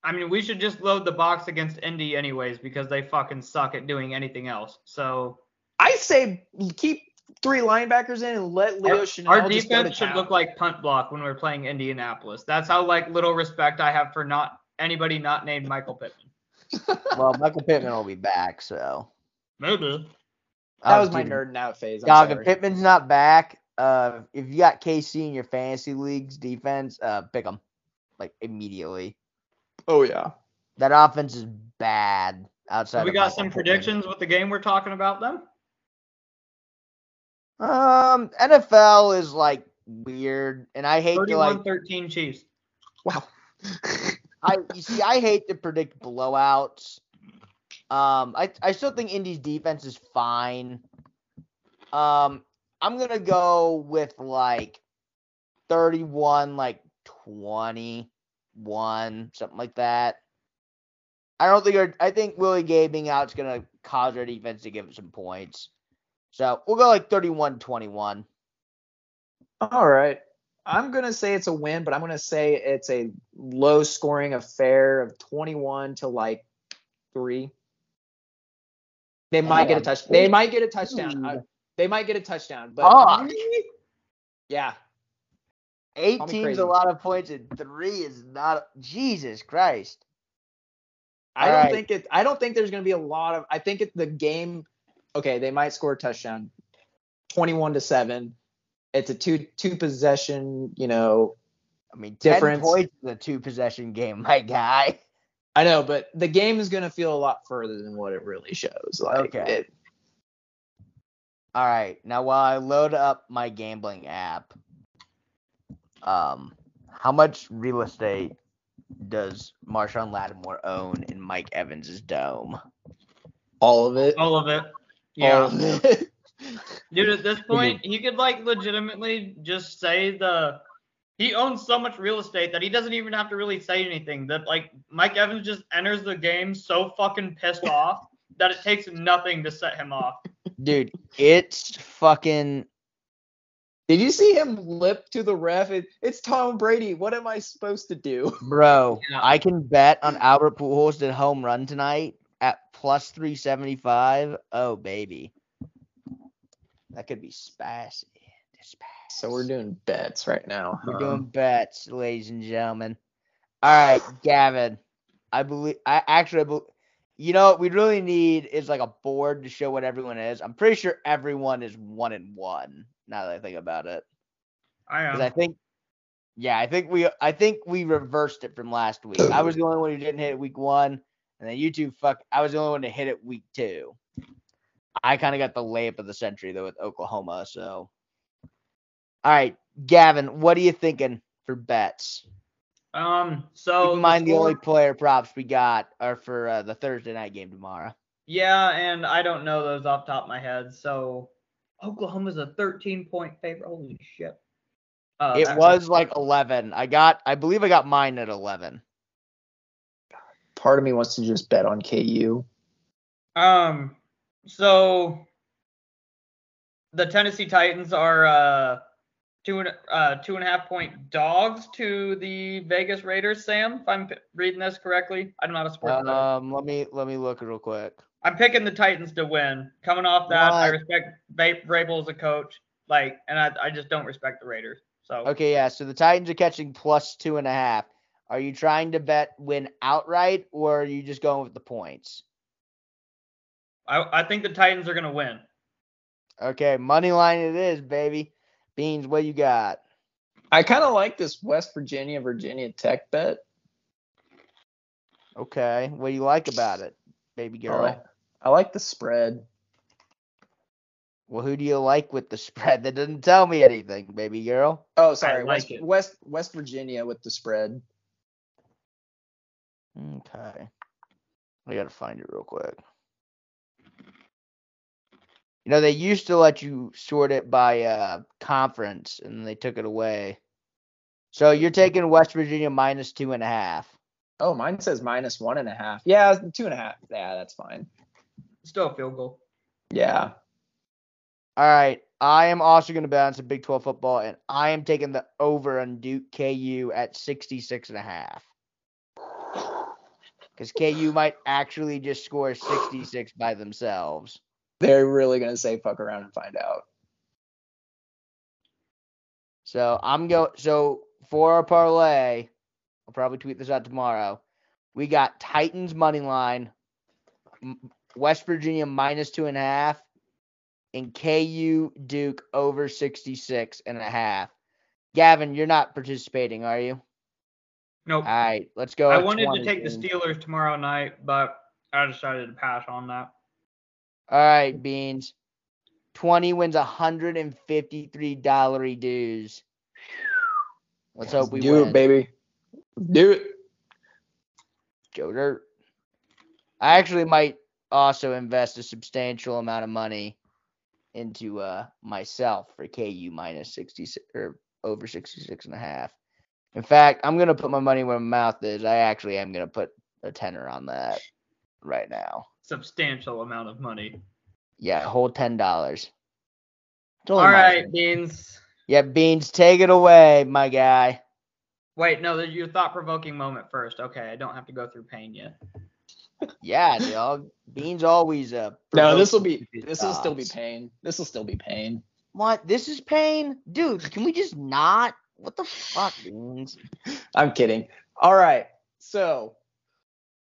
I mean, we should just load the box against Indy anyways because they fucking suck at doing anything else. So I say keep three linebackers in and let Leo our, Chenal our just go to defense should town. look like punt block when we're playing Indianapolis. That's how like little respect I have for not anybody not named Michael Pittman. Well, Michael Pittman will be back, so. Maybe. that Oh, was my nerding out phase. I'm Dog, if. Pittman's not back, uh, if you got KC in your fantasy leagues defense, uh, pick them like immediately. Oh yeah. That offense is bad outside. So we of got Michael some Pittman. predictions with the game we're talking about then. Um, NFL is like weird, and I hate to like 31-13 Chiefs. Wow. I you see I hate to predict blowouts. Um, I I still think Indy's defense is fine. Um, I'm gonna go with like 31, like 21, something like that. I don't think our, I think Willie Gay being out is gonna cause our defense to give us some points. So we'll go like 31-21. All right. I'm gonna say it's a win, but I'm gonna say it's a low scoring affair of 21 to like three. They might get a touch. They might get a touchdown. They might get a touchdown, but yeah, me teams, a lot of points, and three is not. Jesus Christ. I All don't right. think it. I don't think there's gonna be a lot of. I think it's the game. Okay, they might score a touchdown, 21 to seven. It's a two two possession. You know, I mean, ten Difference. points is a two possession game, my guy. I know, but the game is gonna feel a lot further than what it really shows. Like, Okay. it, All right, now while I load up my gambling app, um, how much real estate does Marshon Lattimore own in Mike Evans's dome? all of it. All of it. All Yeah. of it. Dude, at this point, he could like legitimately just say the he owns so much real estate that he doesn't even have to really say anything. That like Mike Evans just enters the game so fucking pissed off that it takes nothing to set him off. Dude, it's fucking Did you see him lip to the ref? It, it's Tom Brady. What am I supposed to do? bro. Yeah. I can bet on Albert Pujols to home run tonight at plus three seventy five. Oh baby, that could be spicy. Spicy. So we're doing bets right now. We're doing bets, ladies and gentlemen. All right, Gavin. I believe I actually bel you know what we really need is like a board to show what everyone is. I'm pretty sure everyone is one and one. Now that I think about it, I am. I think, yeah, I think we I think we reversed it from last week. I was the only one who didn't hit week one, and then you two fuck. I was the only one to hit it week two. I kind of got the layup of the century though with Oklahoma. So, all right, Gavin, what are you thinking for bets? Um. Keep So in mind the score- only player props we got are for uh, the Thursday night game tomorrow. Yeah, and I don't know those off the top of my head. So Oklahoma's a 13 point favorite. Holy shit. Uh, it that- was like 11. I got, I believe I got mine at 11. Part of me wants to just bet on KU. Um. So the Tennessee Titans are uh two and uh two and a half point dogs to the Vegas Raiders. Sam, if I'm p- reading this correctly, I'm not a sports. Um, let me let me look real quick. I'm picking the Titans to win. Coming off that, I respect Va- Vrabel as a coach, like, and I I just don't respect the Raiders. So Okay, yeah. So the Titans are catching plus two and a half. Are you trying to bet win outright, or are you just going with the points? I I think the Titans are gonna win. Okay, money line it is, baby. Beans, what you got? I kind of like this West Virginia Virginia Tech bet. Okay, what do you like about it, baby I girl? like, I like the spread. Well, who do you like with the spread? That doesn't tell me anything, baby girl. Oh, sorry, like West, it. West West Virginia with the spread. Okay. I gotta find it real quick. You know, they used to let you sort it by uh conference and they took it away. So you're taking West Virginia minus two and a half. Oh, mine says minus one and a half. Yeah, two and a half. Yeah, that's fine. Still a field goal. Yeah. All right. I am also gonna bet on some Big 12 football and I am taking the over on Duke KU at 66 and a half. Because KU might actually just score 66 by themselves. They're really gonna say fuck around and find out. So I'm go. So for our parlay, I'll probably tweet this out tomorrow. We got Titans money line, West Virginia minus two and a half, and KU Duke over 66 and a half. Gavin, you're not participating, are you? Nope. All right, let's go. I wanted to 20, take the Steelers tomorrow night, but I decided to pass on that. All right, Beans. 20 wins $153 dues. Let's hope we Do win. it, baby. Do it. Joe Dirt. I actually might also invest a substantial amount of money into uh myself for KU minus 66 or over 66 and a half. In fact, I'm going to put my money where my mouth is. I actually am going to put a tenner on that right now. Substantial amount of money. Yeah, whole $10. It's All only my- right, Beans. Yeah, Beans, take it away, my guy. Wait, no, your thought provoking moment first. Okay, I don't have to go through pain yet. Yeah, dog. Beans always uh. No, this will be this will still be pain. This will still be pain. What? This is pain, dude. Can we just not? What the fuck, Beans? I'm kidding. All right. So,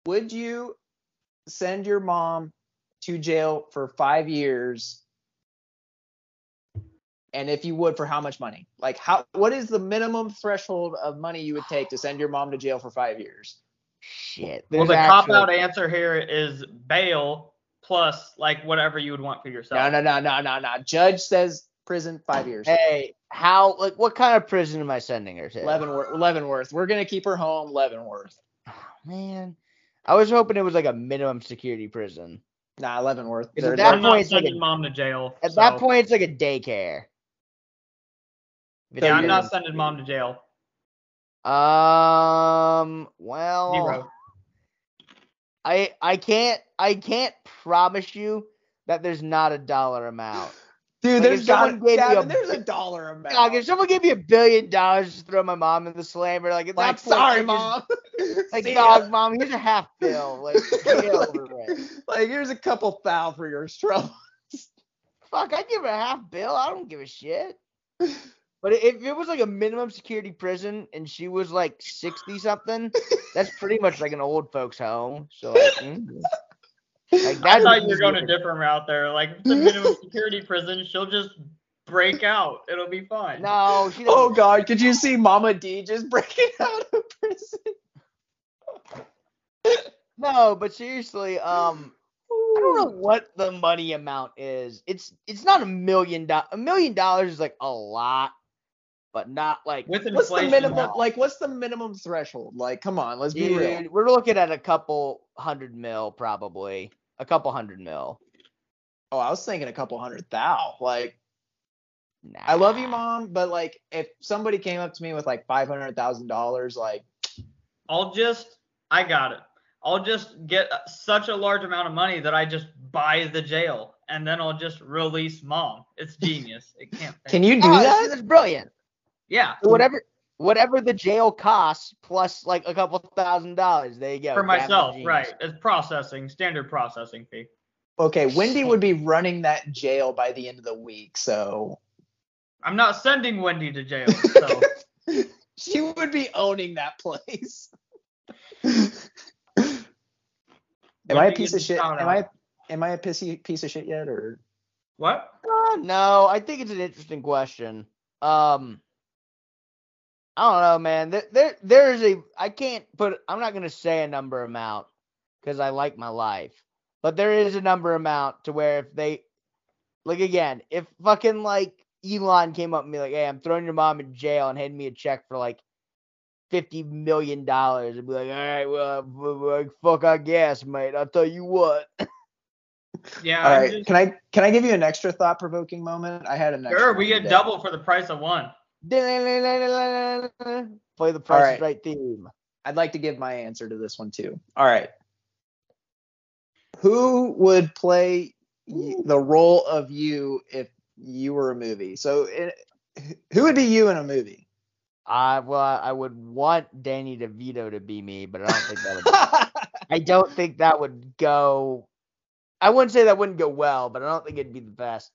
would you send your mom to jail for five years? And if you would, for how much money? Like, how? What is the minimum threshold of money you would take to send your mom to jail for five years? Shit. Well, there's the cop out answer here is bail plus like whatever you would want for yourself. No, no, no, no, no, no. Judge says prison five years. Hey, how? Like, what kind of prison am I sending her to? Leavenworth. Leavenworth. We're gonna keep her home. Leavenworth. Oh man, I was hoping it was like a minimum security prison. Nah, Leavenworth. They're- that I'm point, it's like a- mom to jail. At that point, it's like a daycare. Yeah, I'm not sending mom to jail. Um. Well, Zero. I I can't I can't promise you that there's not a dollar amount. Dude, Like, there's someone gave me Gavin, a there's a dollar amount. Dog, if someone gave me a billion dollars to throw my mom in the slammer, like at like, point, sorry, just- mom. Like, dog, mom, here's a half bill. Like, it. like, here's a couple thou for your trouble. Fuck, I'd give her a half bill. I don't give a shit. But if it was like a minimum security prison and she was like 60 something, that's pretty much like an old folks home. So like, mm. Like, I that's thought you were easy. going a different route there. Like if it's a minimum security prison, she'll just break out. It'll be fine. No, she Oh doesn't. God, could you see Mama D just breaking out of prison? No, but seriously, um, I don't know what the money amount is. It's it's not a million dollars. A million dollars is like a lot, but not like With What's the minimum? no. Like, what's the minimum threshold? Like, come on, let's be real. We're looking at a couple hundred mil probably. A couple hundred mil. Oh, I was thinking a couple hundred thou. Like, Nah. I love you, mom, but like, if somebody came up to me with like five hundred thousand dollars, like, I'll just, I got it. I'll just get uh, such a large amount of money that I just buy the jail, and then I'll just release mom. It's genius. It can't. can you do Oh, that? That's brilliant. Yeah, Whatever whatever the jail costs plus like a couple thousand dollars. There you go. for myself, right? It's processing, standard processing fee. Okay, Wendy would be running that jail by the end of the week, so I'm not sending Wendy to jail, so she would be owning that place. Am I a piece of shit? Am out. I am I a pissy piece of shit yet or what? Uh, no, I think it's an interesting question. Um, I don't know, man. There, there, there is a. I can't put. I'm not gonna say a number amount because I like my life, but there is a number amount to where if they, like again, if fucking like Elon came up and be like, "Hey, I'm throwing your mom in jail and handing me a check for like fifty million dollars," I'd be like, "All right, well, w- w- fuck, I guess, mate. I'll tell you what." Yeah. All I'm right, just- can I can I give you an extra thought provoking moment? I had an extra sure, we get today. double for the price of one. Play the Price right. is Right theme. I'd like to give my answer to this one too. All right. Who would play the role of you if you were a movie? So, it, who would be you in a movie? I well, I would want Danny DeVito to be me, but I don't think that would. I don't think that would go. I wouldn't say that wouldn't go well, but I don't think it'd be the best.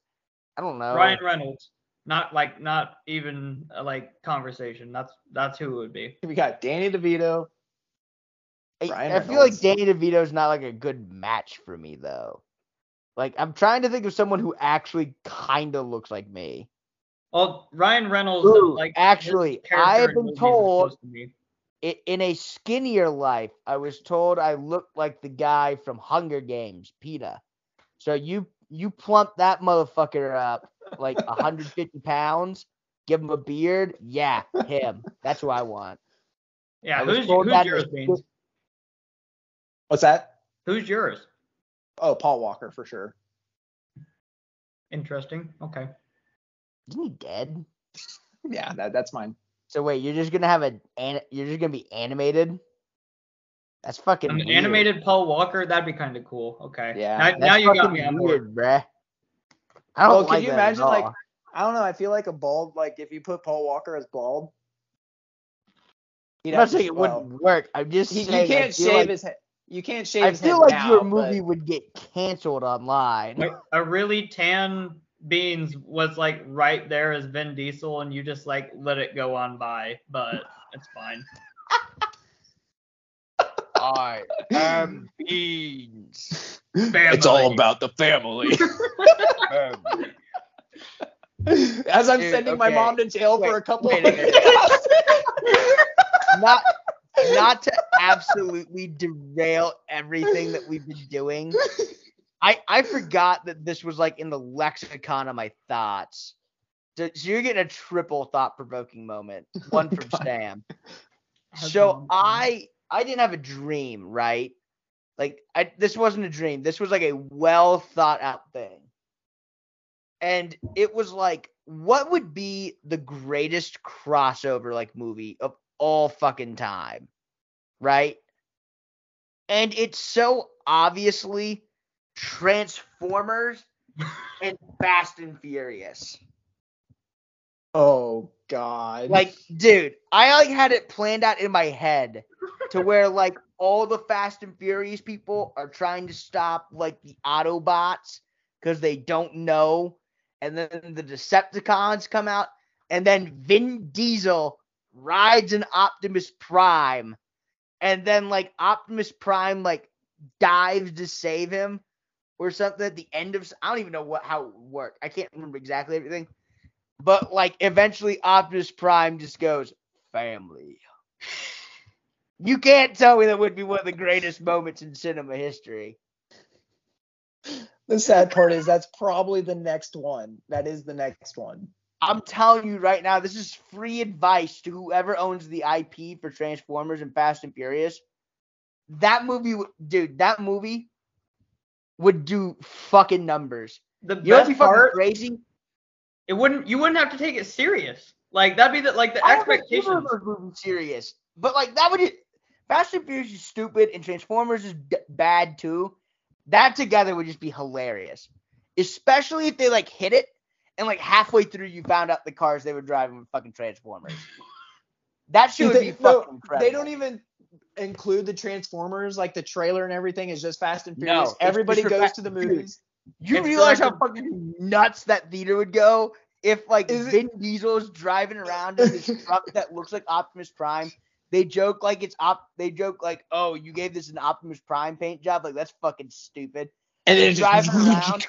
I don't know. Ryan Reynolds. Not like not even uh, like conversation. That's that's who it would be. we got Danny DeVito. I, I feel like Reynolds. Danny DeVito's not like a good match for me though. Like I'm trying to think of someone who actually kind of looks like me. Well, Ryan Reynolds. Ooh, like actually, I have been told- to be- I in a skinnier life, I was told I looked like the guy from Hunger Games, Peeta. So you you plump that motherfucker up like 150 pounds, give him a beard, yeah, him. That's who I want. Yeah, I who's, who's that yours, Beans? What's that? Who's yours? Oh, Paul Walker for sure. Interesting. Okay. Isn't he dead? Yeah, that, that's mine. So wait, you're just gonna have a an- you're just gonna be animated? That's fucking An weird. animated Paul Walker, that'd be kind of cool. Okay. Yeah, Now, That's now you got fucking me on board. weird, bruh. I don't Well, can like you that at imagine, like. I don't know. I feel like a bald, like if you put Paul Walker as bald, he'd I'm not saying it wouldn't work. I'm just he- saying you can't shave like, his head. You can't shave I his feel head like your movie but- would get canceled online. a, a really tan Beans was like right there as Vin Diesel, and you just like let it go on by, but it's fine. I am beans. It's all about the family. Um, As I'm Dude, sending my mom to jail Wait, for a couple wait of a minute. not not to absolutely derail everything that we've been doing. I I forgot that this was like in the lexicon of my thoughts. So, so you're getting a triple thought provoking moment. One from God. Sam. So I I didn't have a dream, right? Like I this wasn't a dream. This was like a well thought out thing. And it was like what would be the greatest crossover like movie of all fucking time? Right? And it's so obviously Transformers and Fast and Furious. Oh God. Like, dude, I like had it planned out in my head to where like all the Fast and Furious people are trying to stop like the Autobots because they don't know, and then the Decepticons come out, and then Vin Diesel rides an Optimus Prime, and then like Optimus Prime like dives to save him or something at the end of I don't even know what how it worked. I can't remember exactly everything. But like eventually Optimus Prime just goes, family. You can't tell me that would be one of the greatest moments in cinema history. the sad part is that's probably the next one. That is the next one. I'm telling you right now, this is free advice to whoever owns the IP for Transformers and Fast and Furious. That movie, dude, that movie would do fucking numbers. The You know what'd best be fucking part, crazy? It wouldn't. You wouldn't have to take it serious. Like that'd be the like the I don't expectations. either of those movies serious, but like that would Fast and Furious is stupid and Transformers is d- bad too. That together would just be hilarious, especially if they like hit it and like halfway through you found out the cars they were driving were fucking Transformers. That shit would They- be no, fucking incredible. They don't even include the Transformers, like the trailer and everything is just Fast and Furious. it's Everybody goes to the movies. You It's realize how fucking nuts that theater would go if like Is it- Vin Diesel is driving around in this truck that looks like Optimus Prime. They joke like it's op. They joke like, "Oh, you gave this an Optimus Prime paint job. Like that's fucking stupid." And then it just driving around,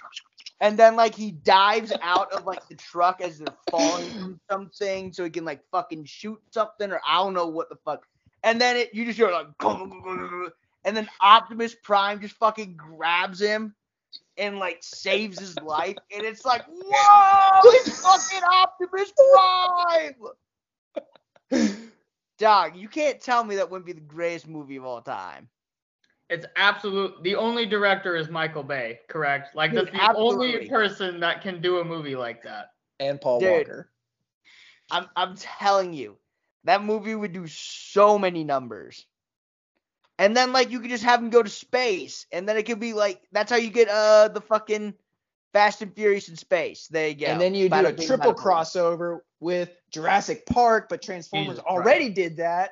and then like he dives out of like the truck as they're falling from something, so he can like fucking shoot something, or I don't know what the fuck. And then it, you just hear like, and then Optimus Prime just fucking grabs him and like saves his life, and it's like, whoa, it's fucking Optimus Prime. Dog, you can't tell me that wouldn't be the greatest movie of all time. It's absolute. The only director is Michael Bay, correct? Like Dude, that's the only person that can do a movie like that. and Paul Dude. Walker. I'm I'm telling you, that movie would do so many numbers. And then like you could just have him go to space, and then it could be like that's how you get uh the fucking Fast and Furious in space. There you go. And then you do a bing, triple bada boom. crossover with Jurassic Park, but Transformers Jesus already did that.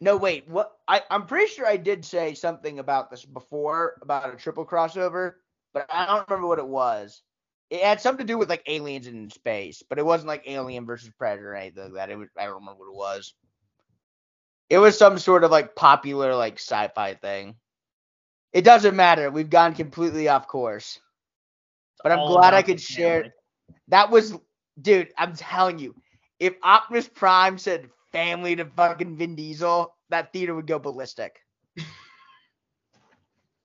No, wait. What? I I'm pretty sure I did say something about this before about a triple crossover, but I don't remember what it was. It had something to do with like aliens in space, but it wasn't like Alien versus Predator or anything like that. It was I don't remember what it was. It was some sort of like popular like sci-fi thing. It doesn't matter. We've gone completely off course. But I'm all glad I could share- family. That was, dude. I'm telling you, if Optimus Prime said family to fucking Vin Diesel, that theater would go ballistic.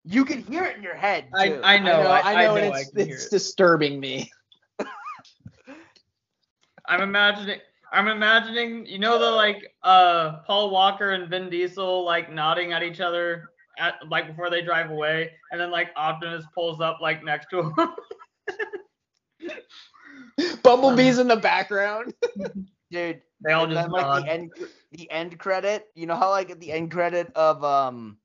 you can hear it in your head. I, Too. I know. I, I know, I know I it's can it's it. disturbing me. I'm imagining. I'm imagining. You know the like uh Paul Walker and Vin Diesel like nodding at each other at like before they drive away, and then like Optimus pulls up like next to him. Bumblebee's in the background. dude. they all and just then, like the end, the end credit. You know how like at the end credit of um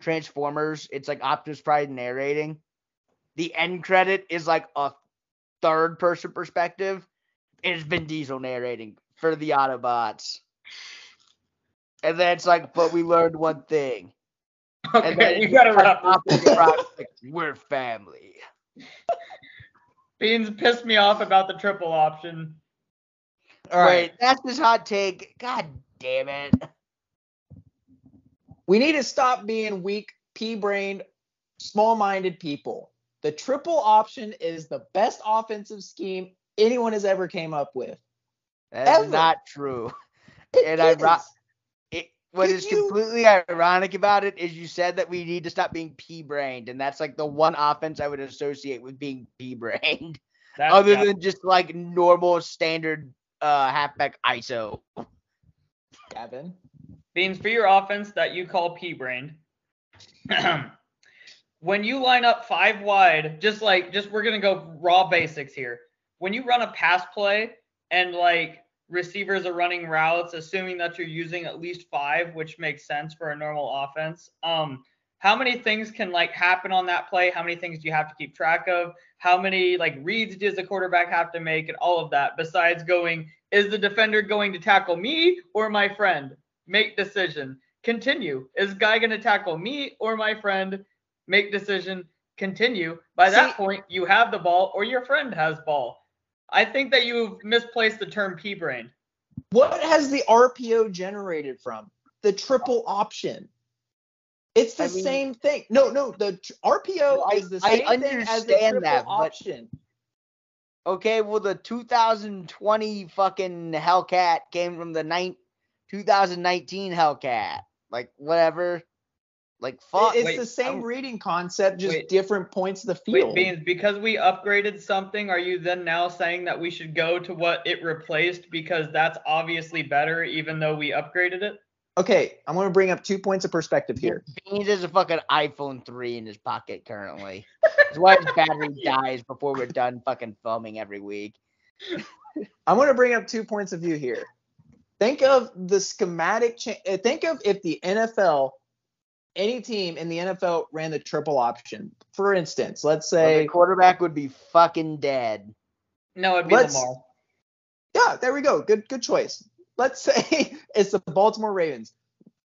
Transformers, it's like Optimus Prime narrating. The end credit is like a third person perspective, it's Vin Diesel narrating for the Autobots. And then it's like, but we learned one thing. And then Okay, you gotta wrap up. up. Like, We're family. Beans pissed me off about the triple option. All right. Wait, that's his hot take. God damn it. We need to stop being weak, pea-brained, small-minded people. The triple option is the best offensive scheme anyone has ever came up with. That's Ever. not true. It And I ro- It, what Did is you- completely ironic about it is you said that we need to stop being pea brained, and that's like the one offense I would associate with being pea brained, That's other yeah. than just like normal standard uh halfback ISO. Gavin. Beans for your offense that you call P brained. when you line up five wide, just like just we're gonna go raw basics here. When you run a pass play and like receivers are running routes, assuming that you're using at least five, which makes sense for a normal offense. Um, how many things can like happen on that play? How many things do you have to keep track of? How many like reads does the quarterback have to make and all of that? Besides going, is the defender going to tackle me or my friend? Make decision. Continue. Is guy going to tackle me or my friend? Make decision. Continue. By that See- point, you have the ball or your friend has ball. I think that you've misplaced the term P brain. What has the RPO generated from? The triple option. It's the I mean- same thing. No, no, the tr- RPO I- is the I same thing as the understand triple that, but- option. Okay, well the 2020 fucking Hellcat came from the nine 2019 Hellcat. Like whatever. Like fuck. It's wait, the same I'm- reading concept, just wait. different points of the Wait, field. Beans, because we upgraded something, are you then now saying that we should go to what it replaced because that's obviously better even though we upgraded it? okay, I'm going to bring up two points of perspective here. Beans has a fucking iPhone 3 in his pocket currently. That's why his battery dies before we're done fucking filming every week. I'm going to bring up two points of view here. Think of the schematic. Cha- uh, think of if the NFL, any team in the NFL ran the triple option. For instance, let's Well, say, the quarterback would be fucking dead. No, it'd be Let's- Lamar. yeah, there we go. Good, good choice. Let's say it's the Baltimore Ravens.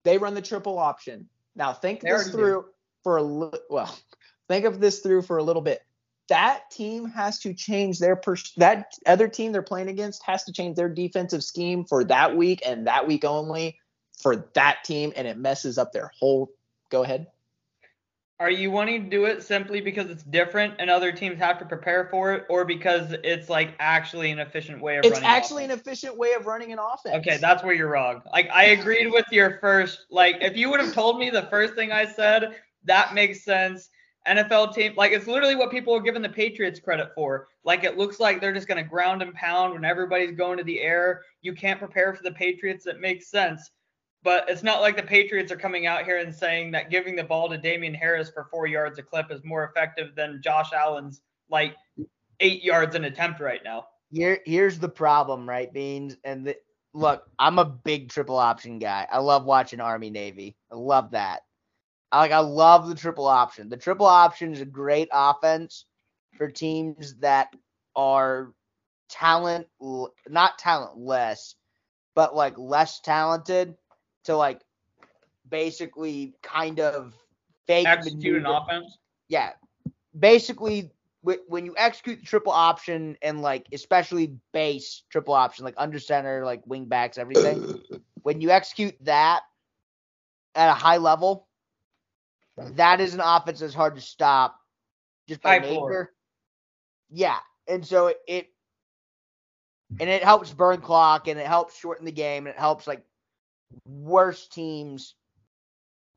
They run the triple option. Now think They this already do. through for a li- well. Think of this through for a little bit. That team has to change their pers- that other team they're playing against has to change their defensive scheme for that week and that week only for that team, and it messes up their whole. Go ahead. Are you wanting to do it simply because it's different and other teams have to prepare for it, or because it's like actually an efficient way of It's running? actually an efficient way of running an offense. Okay, that's where you're wrong. Like I agreed with your first. Like if you would have told me the first thing I said, that makes sense. NFL team, like it's literally what people are giving the Patriots credit for. Like it looks like they're just gonna ground and pound when everybody's going to the air. You can't prepare for the Patriots. It makes sense. But it's not like the Patriots are coming out here and saying that giving the ball to Damien Harris for four yards a clip is more effective than Josh Allen's like eight yards an attempt right now. Here, here's the problem, right, Beans? And the, look, I'm a big triple option guy. I love watching Army Navy. I love that. I like I love the triple option. The triple option is a great offense for teams that are talent not talentless, but like less talented to like basically kind of fake Execute an offense. yeah, basically when you execute the triple option and like especially base triple option, like under center, like wing backs, everything. when you execute that at a high level, that is an offense that's hard to stop just by High floor. nature. Yeah, and so it, it and it helps burn clock and it helps shorten the game and it helps like worse teams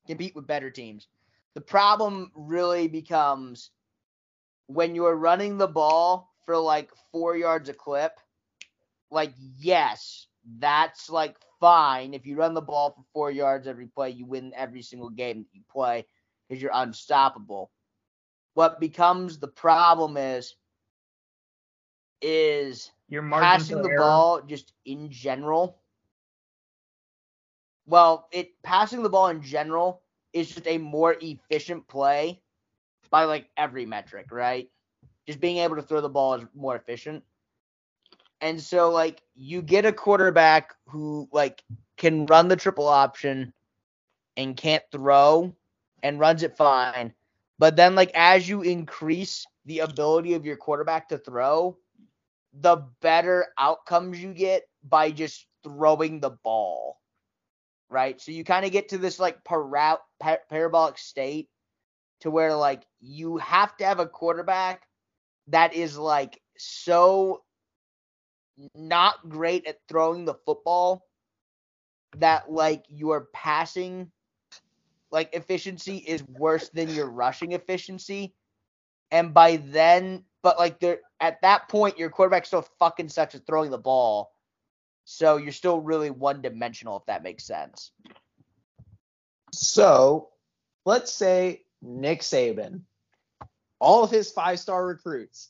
compete with better teams. The problem really becomes when you're running the ball for like four yards a clip. Like, yes, that's like fine. If you run the ball for four yards every play, you win every single game that you play because you're unstoppable. What becomes the problem is is Your passing the error. ball just in general. Well, it passing the ball in general is just a more efficient play by like every metric, right? just being able to throw the ball is more efficient. And so like you get a quarterback who like can run the triple option and can't throw and runs it fine. But then like as you increase the ability of your quarterback to throw, the better outcomes you get by just throwing the ball. Right? So you kind of get to this like para- par- parabolic state to where like you have to have a quarterback that is like so not great at throwing the football that like your passing like efficiency is worse than your rushing efficiency and by then but like there at that point your quarterback still fucking sucks at throwing the ball so you're still really one dimensional if that makes sense So let's say Nick Saban, all of his five star recruits,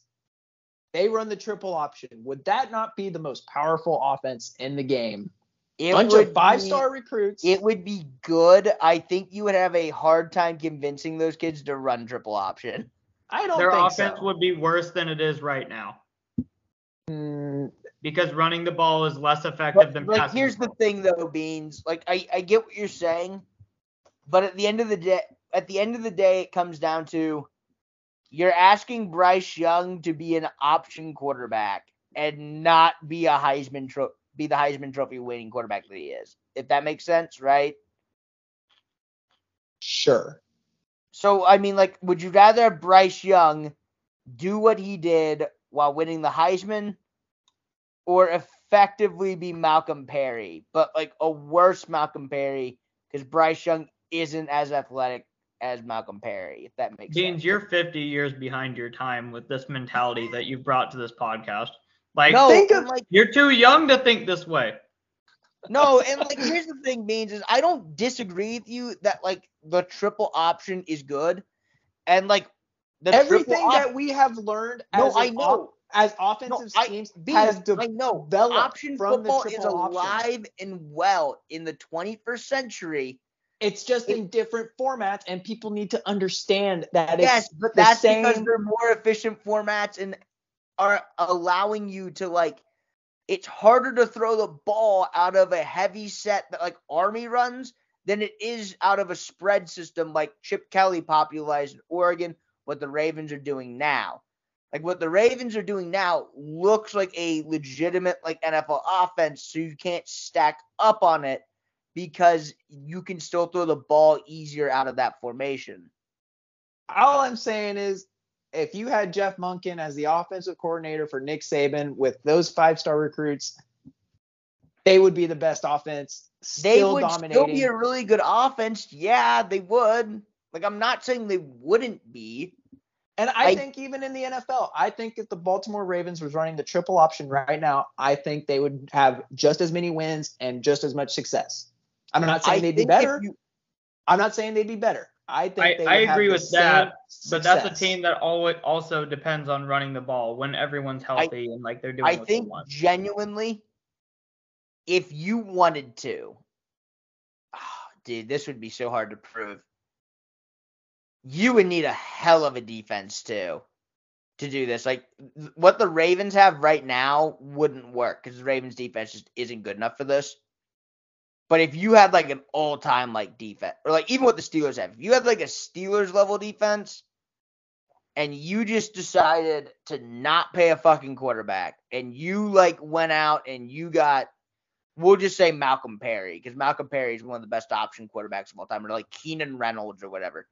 they run the triple option. Would that not be the most powerful offense in the game? it Bunch of five star recruits. it would be good i think you would have a hard time convincing those kids to run triple option I don't Their think offense so. would be worse than it is right now Mm, because running the ball is less effective But than like, passing. here's the the thing, though, Beans. Like, I, I get what you're saying, but at the end of the day, at the end of the day, it comes down to you're asking Bryce Young to be an option quarterback and not be a Heisman tro- be the Heisman Trophy winning quarterback that he is. If that makes sense, right? sure. So, I mean, like, would you rather Bryce Young do what he did while winning the Heisman or effectively be Malcolm Perry, but like a worse Malcolm Perry because Bryce Young isn't as athletic as Malcolm Perry, if that makes Deans, sense. you're 50 years behind your time with this mentality that you've brought to this podcast. Like, no, think of- like, you're too young to think this way. no, and like, here's the thing, Beans, is I don't disagree with you that like the triple option is good, and like the Everything triple op- that we have learned No, I know. op- as offensive I- schemes Beans, has de- I know developed option from the football is triple option. alive and well in the 21st century. It's just It- in different formats, and people need to understand that Yes, it's but the that's because they're more efficient formats and are allowing you to like. It's harder to throw the ball out of a heavy set that like Army runs than it is out of a spread system like Chip Kelly popularized in Oregon. What the Ravens are doing now, like what the Ravens are doing now, looks like a legitimate like NFL offense. So you can't stack up on it because you can still throw the ball easier out of that formation. all I'm saying is if you had Jeff Monken as the offensive coordinator for Nick Saban with those five star recruits, they would be the best offense. they would dominating. still be a really good offense. Yeah, they would. Like I'm not saying they wouldn't be. And I, I- think even in the NFL, I think if the Baltimore Ravens was running the triple option right now, I think they would have just as many wins and just as much success. I'm not saying I they'd be better. you- I'm not saying they'd be better. I think I- they I would have agree the with same that, But that's a team that always also depends on running the ball when everyone's healthy and like they're doing I what think they want. genuinely, if you wanted to, ah, dude, this would be so hard to prove. You would need a hell of a defense too to do this. Like what the Ravens have right now wouldn't work because the Ravens defense just isn't good enough for this. But if you had like an all-time like defense, or like even what the Steelers have, if you had like a Steelers level defense, and you just decided to not pay a fucking quarterback, and you like went out and you got, we'll just say Malcolm Perry, because Malcolm Perry is one of the best option quarterbacks of all time, or like Keenan Reynolds or whatever.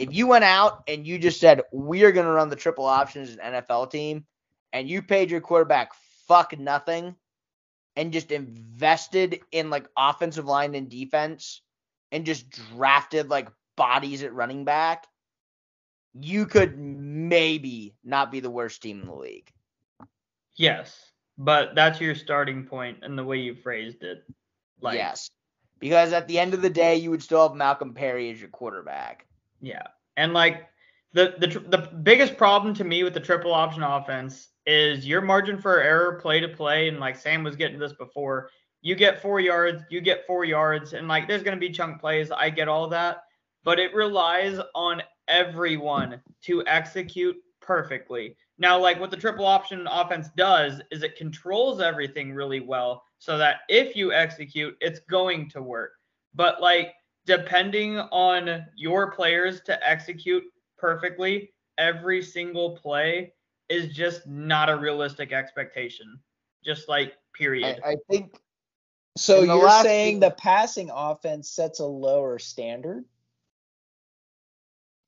If you went out and you just said we are gonna run the triple option as an NFL team, and you paid your quarterback fuck nothing, and just invested in like offensive line and defense, and just drafted like bodies at running back you could maybe not be the worst team in the league. Yes, but that's your starting point and the way you phrased it. Like, yes. Because at the end of the day, you would still have Malcolm Perry as your quarterback. Yeah, and like the the the biggest problem to me with the triple option offense is your margin for error, play to play, and like Sam was getting this before. You get four yards, you get four yards, and like there's gonna be chunk plays. I get all that, but it relies on everyone to execute perfectly. Now, like what the triple option offense does is it controls everything really well so that if you execute, it's going to work. But like depending on your players to execute perfectly every single play is just not a realistic expectation. Just like period. I, I think So In you're last saying game- the passing offense sets a lower standard?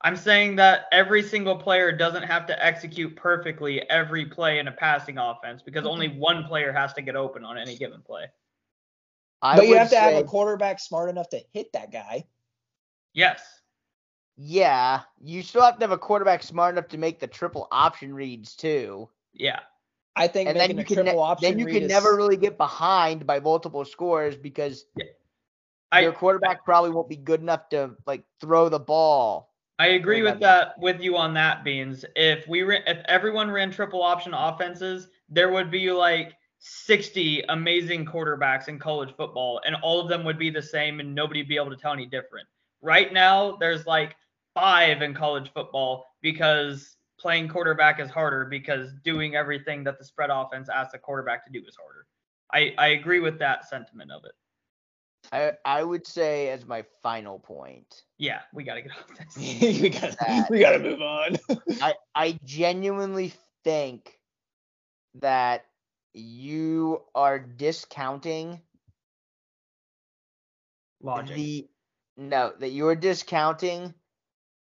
I'm saying that every single player doesn't have to execute perfectly every play in a passing offense because mm-hmm. only one player has to get open on any given play. I but you have to have a quarterback smart enough to hit that guy. Yes. Yeah, you still have to have a quarterback smart enough to make the triple option reads too. Yeah. I think and then you a can triple ne- option then you read can is- never really get behind by multiple scores because I your quarterback probably won't be good enough to like throw the ball. I agree with Remember. that with you on that beans. If we ran, if everyone ran triple option offenses, there would be like 60 amazing quarterbacks in college football and all of them would be the same and nobody would be able to tell any different. Right now there's like 5 in college football because playing quarterback is harder because doing everything that the spread offense asks a quarterback to do is harder. I I agree with that sentiment of it. I I would say as my final point. Yeah, we got to get off this. we gotta That- we gotta move on. I I genuinely think that you are discounting Logic. the no that you are discounting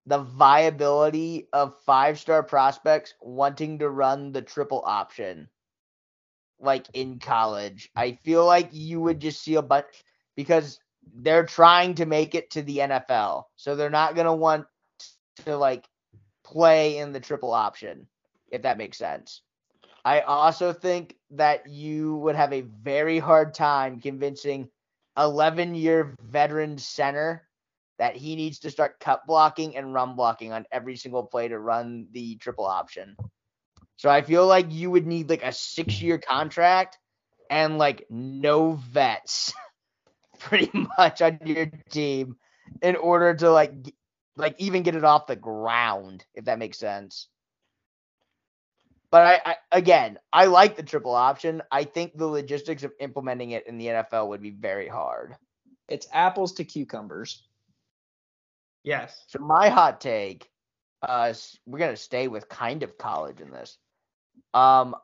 the viability of five star prospects wanting to run the triple option like in college i feel like you would just see a bunch because they're trying to make it to the nfl so they're not going to want to like play in the triple option if that makes sense i also think that you would have a very hard time convincing 11 year veteran center that he needs to start cut blocking and run blocking on every single play to run the triple option. So I feel like you would need like a six year contract and like no vets pretty much on your team in order to like like even get it off the ground if that makes sense. But I, I again, I like the triple option. I think the logistics of implementing it in the NFL would be very hard. it's apples to cucumbers. yes. So my hot take, uh, we're gonna stay with kind of college in this. Um,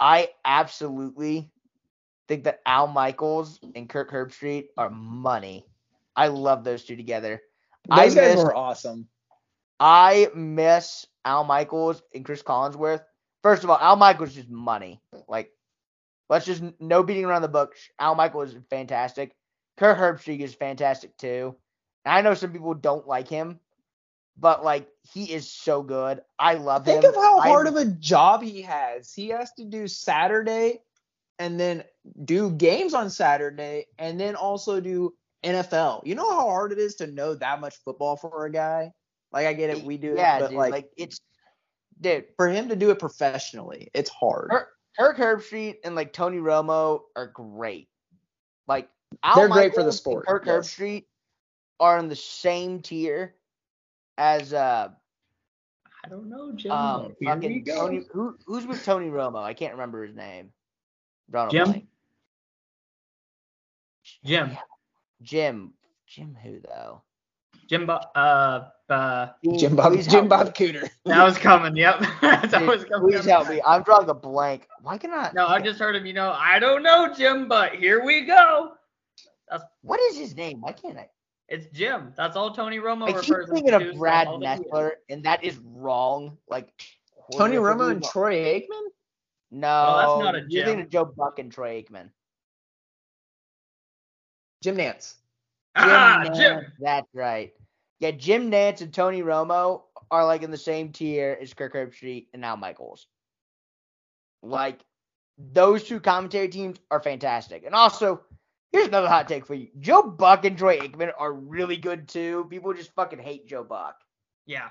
I absolutely think that Al Michaels and Kirk Herbstreit are money. I love those two together. I Those guys miss- were awesome. I miss Al Michaels and Chris Collinsworth. First of all, Al Michaels is just money. Like, let's just no beating around the bush. Al Michaels is fantastic. Kirk Herbstreit is fantastic too. And I know some people don't like him, but like he is so good. I love Think him. of how hard of a job he has. He has to do Saturday and then do games on Saturday and then also do NFL. You know how hard it is to know that much football for a guy? Like I get it, we do yeah, it, but dude, like, like it's dude. for him to do it professionally, it's hard. Kirk, Kirk Herbstreit and like Tony Romo are great. Like Al They're great for the sport, Kirk yes. Herbstreit are in the same tier as uh I don't know, Jim. um but Here we fucking. Tony. Who, who's with Tony Romo? I can't remember his name. Drawing a Jim? blank. Jim. Jim. Jim who though? Jim. Bo- uh, uh, Jim Bob Jim Bob. Cooter. that was coming. Yep. that Dude, was coming. Please help me. I'm drawing a blank. Why can I? No, I just heard him. You know, I don't know, Jim, but here we go. What is his name? Why can't I? It's Jim. That's all Tony Romo I keep refers him thinking of Brad all that he is. Nessler, and that is wrong. Like Tony horrifically Romo and. Troy Aikman? No, Well, that's not a Jim. You're thinking of Joe Buck and Troy Aikman. Jim Nantz. Ah, Nantz, Jim. That's right. Yeah, Jim Nantz and Tony Romo are like in the same tier as Kirk Herbstreit and Al Michaels. Like those two commentary teams are fantastic. And also, here's another hot take for you: Joe Buck and Troy Aikman are really good too. People just fucking hate Joe Buck, Yeah.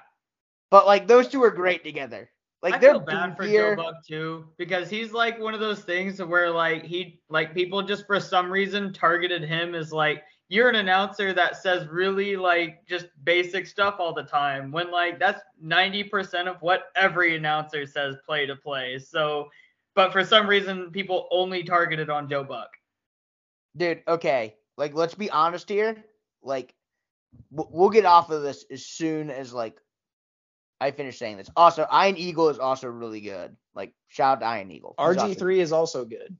but like those two are great together. Like I they're feel bad for. Joe Buck too because he's like one of those things where like he like people just for some reason targeted him as like you're an announcer that says really like just basic stuff all the time when like that's 90% of what every announcer says play to play. So, but for some reason people only targeted on Joe Buck. Dude, okay. Like, let's be honest here. Like, w- we'll get off of this as soon as like I finish saying this. Also, Iron Eagle is also really good. Like, shout out to Iron Eagle. RG3 is also good.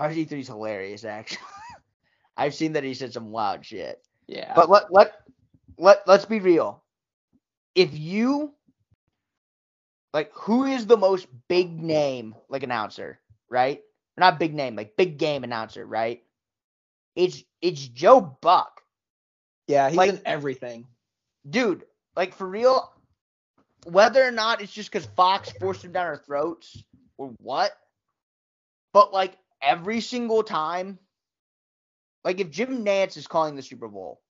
RG3 is hilarious, actually. I've seen that he said some wild shit. Yeah. But let let let let's be real. If you like, who is the most big name like announcer, right? Not big name, like big game announcer, right? It's it's Joe Buck, yeah, he's like- in everything. dude. Like for real. Whether or not it's just because Fox forced him down our throats or what, but like every single time, like if Jim Nantz is calling the Super Bowl,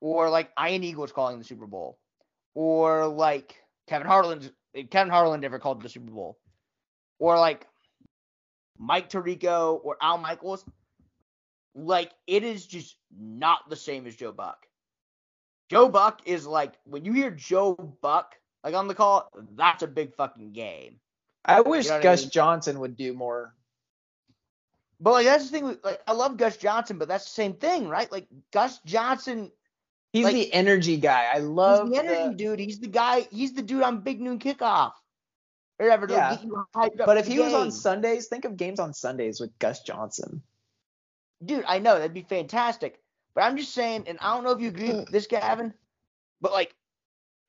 or like Ian Eagle is calling the Super Bowl, or like Kevin Harlan's Kevin Harlan never called the Super Bowl, or like Mike Tirico or Al Michaels, like it is just not the same as Joe Buck. Joe Buck is like when you hear Joe Buck like on the call, that's a big fucking game. I wish You know what I Gus mean? Johnson would do more. But like that's the thing. with- Like I love Gus Johnson, but that's the same thing, right? Like Gus Johnson, He's Like- the energy guy. I love he's the energy the- dude. He's the guy. He's the dude on Big Noon Kickoff. Or whatever. Yeah. get you hyped up But if he was on. Sundays, think of games on Sundays with Gus Johnson. dude, I know that'd be fantastic. But I'm just saying, and I don't know if you agree with this, Gavin, but like,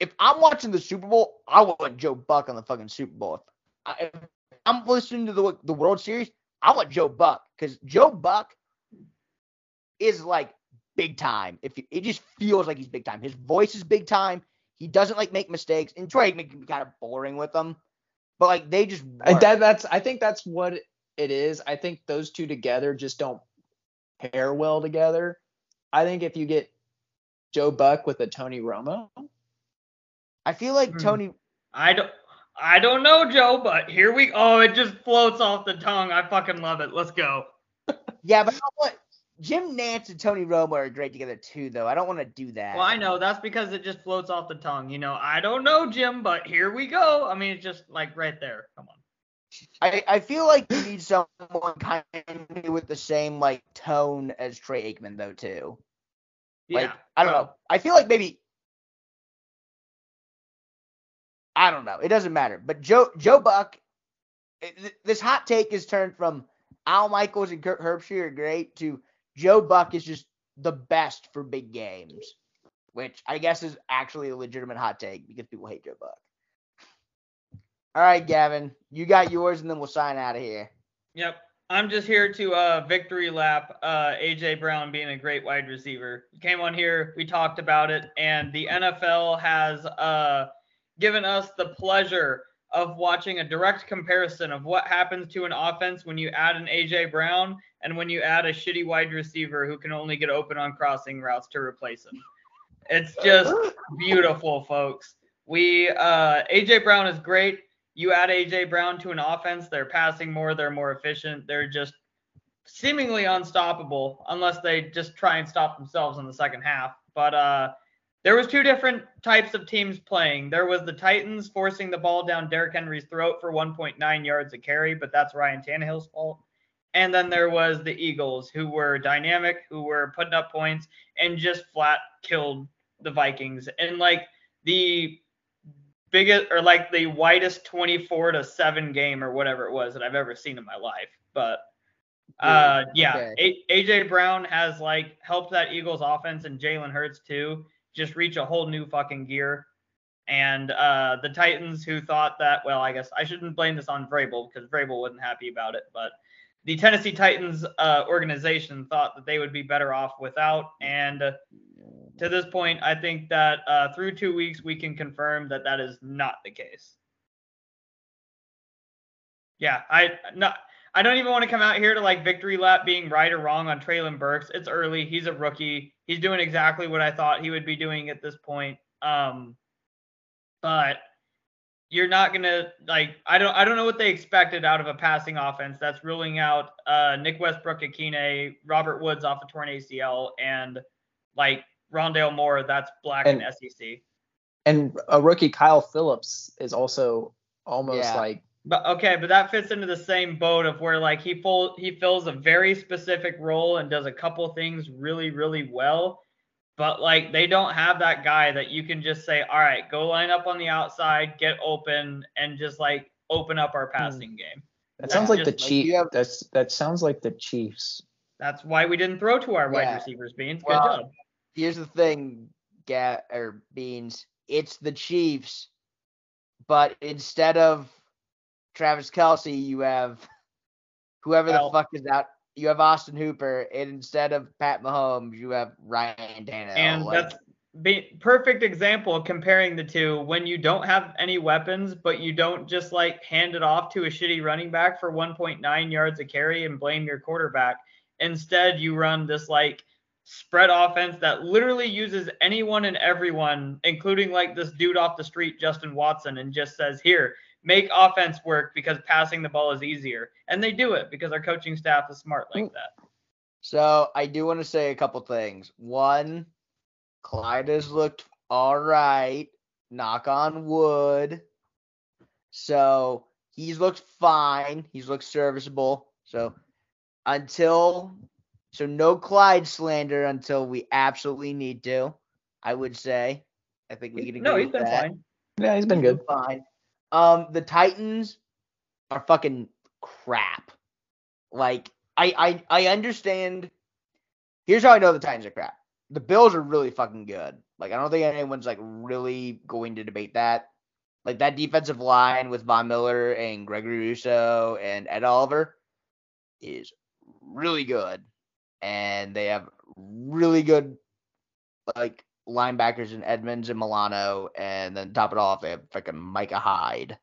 if I'm watching the Super Bowl, I want Joe Buck on the fucking Super Bowl. If, I, if I'm listening to the the World Series, I want Joe Buck because Joe Buck is like big time. If you, it just feels like he's big time. His voice is big time. He doesn't like make mistakes. And Troy Aikman can be kind of boring with them, but like they just work. that, that's I think that's what it is. I think those two together just don't pair well together. I think if you get Joe Buck with a Tony Romo, I feel like Hmm. Tony. I don't I don't know, Joe, but here we oh, it just floats off the tongue. I fucking love it. Let's go. Yeah, but what? Jim Nantz and Tony Romo are great together too, though. I don't want to do that. Well, I know that's because it just floats off the tongue. You know, I don't know, Jim, but here we go. I mean, it's just like right there. Come on. I, I feel like you need someone kind of with the same like tone as Trey Aikman though too. Yeah. Like I don't know. I feel like maybe I don't know. It doesn't matter. But Joe Joe Buck, this hot take is turned from Al Michaels and Kirk Herbstreit are great to Joe Buck is just the best for big games, which I guess is actually a legitimate hot take because people hate Joe Buck. All right, Gavin, you got yours, and then we'll sign out of here. Yep. I'm just here to uh, victory lap uh, AJ Brown being a great wide receiver. Came on here, we talked about it, and the NFL has uh, given us the pleasure of watching a direct comparison of what happens to an offense when you add an AJ Brown and when you add a shitty wide receiver who can only get open on crossing routes to replace him. It's just beautiful, folks. We uh, AJ Brown is great. You add AJ Brown to an offense, they're passing more, they're more efficient, they're just seemingly unstoppable unless they just try and stop themselves in the second half. But uh, there was two different types of teams playing. There was the Titans forcing the ball down Derrick Henry's throat for 1.9 yards a carry, but that's Ryan Tannehill's fault. And then there was the Eagles, who were dynamic, who were putting up points and just flat killed the Vikings. And like the biggest or like the widest 24 to 7 game or whatever it was that I've ever seen in my life. But uh yeah, A- AJ Brown has like helped that Eagles offense and Jalen Hurts too just reach a whole new fucking gear. And uh the Titans who thought that well, I guess I shouldn't blame this on Vrabel because Vrabel wasn't happy about it, but the Tennessee Titans uh, organization thought that they would be better off without, and to this point, I think that uh, through two weeks we can confirm that that is not the case. Yeah, I not. I don't even want to come out here to like victory lap being right or wrong on Treylon Burks. It's early. He's a rookie. He's doing exactly what I thought he would be doing at this point. Um, but you're not gonna like I don't I don't know what they expected out of a passing offense. That's ruling out uh, Nick Westbrook-Ikhine, Robert Woods off a torn ACL, and like Rondale Moore. That's black and, in SEC. And a rookie Kyle Phillips is also almost Yeah. like But okay, but that fits into the same boat of where like he full he fills a very specific role and does a couple things really really well. But like they don't have that guy that you can just say, all right, go line up on the outside, get open, and just like open up our hmm. passing game. that That's sounds like the just like Chiefs. you have- That's that sounds like the Chiefs. That's why we didn't throw to our wide receivers, Beans. Good Well, job. Here's the thing, Ga or Beans. It's the Chiefs, but instead of Travis Kelce, you have whoever Well- the fuck is out. You have Austin Hooper, and instead of Pat Mahomes, you have Ryan Tannehill. And Like, that's be, perfect example of comparing the two when you don't have any weapons, but you don't just like hand it off to a shitty running back for 1.9 yards a carry and blame your quarterback. Instead, you run this like spread offense that literally uses anyone and everyone, including like this dude off the street, Justin Watson, and just says, here, make offense work because passing the ball is easier. And they do it because our coaching staff is smart like hmm. that. So I do want to say a couple things. One, Clyde has looked all right. Knock on wood. So he's looked fine. He's looked serviceable. So until so no Clyde slander until we absolutely need to. I would say. I think we can agree No, he's with been that. fine. Yeah, he's been good. Fine. Um, the Titans are fucking crap. Like, I, I, I understand. Here's how I know the Titans are crap. The Bills are really fucking good. Like, I don't think anyone's like really going to debate that. Like that defensive line with Von Miller and Gregory Rousseau and Ed Oliver is really good, and they have really good like linebackers in Edmonds and Milano, and then top it off, they have fucking Micah Hyde.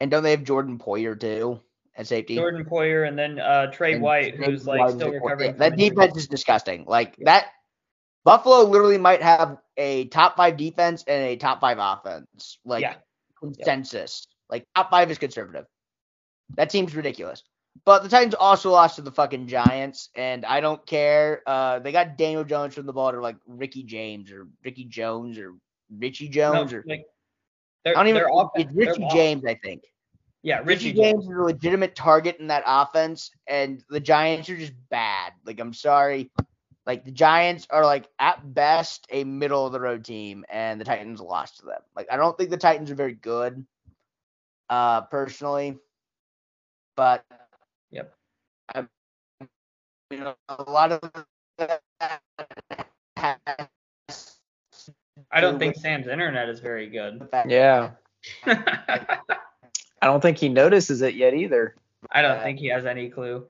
And don't they have Jordan Poyer too at safety? Jordan Poyer and then uh, Trey And White, Trey who's like White still recovering. That from injury. defense is disgusting. Like that, Buffalo literally might have a top five defense and a top five offense. Like Yeah. consensus. Like top five is conservative. That seems ridiculous. But the Titans also lost to the fucking Giants, and I don't care. Uh, they got Daniel Jones from the ball to like Ricky James or Ricky Jones or Richie No, Jones or like, I don't even. they're off- It's Richie James, I think. Yeah, Richie Richie James is a legitimate target in that offense, and the Giants are just bad. Like, I'm sorry. Like, the Giants are, like, at best, a middle of the road team, and the Titans lost to them. Like, I don't think the Titans are very good, uh, personally. But, Yep. I, you know, a lot of I don't think Sam's internet is very good. Yeah, I I don't think he notices it yet either. I don't uh, think he has any clue.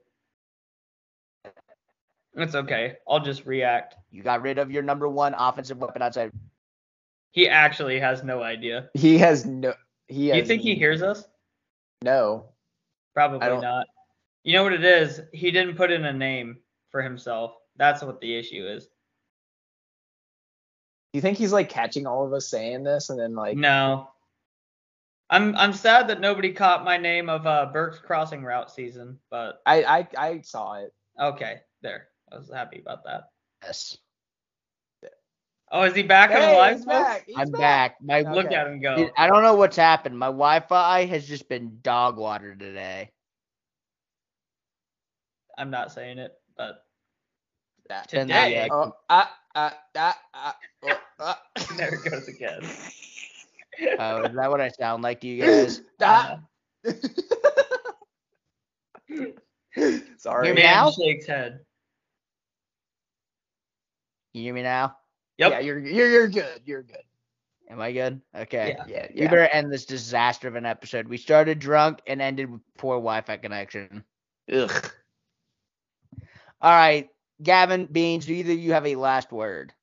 It's okay. I'll just react. You got rid of your number one offensive weapon outside. He actually has no idea. He has no. He has You think he hears us? No. Probably not. You know what it is? He didn't put in a name for himself. That's what the issue is. Do you think he's like catching all of us saying this and then like No. I'm I'm sad that nobody caught my name of uh Burke's crossing route season, but I I I saw it. okay, there. I was happy about that. Yes. Oh, is he back on the Hey, live he's back. He's I'm back. My Okay. Look at him go. Dude, I don't know what's happened. My Wi-Fi has just been dog water today. I'm not saying it, but today. Oh, ah, ah, ah, ah, oh, ah. there it goes again. Oh, is that what I sound like to you guys? Ah. Sorry. Hear me Man now? shakes head. You hear me now? Yep. Yeah, you're you're you're good. You're good. Am I good? Okay. Yeah. Yeah, We yeah. better end this disaster of an episode. We started drunk and ended with poor Wi-Fi connection. Ugh. All right, Gavin Beans. Do either of you have a last word?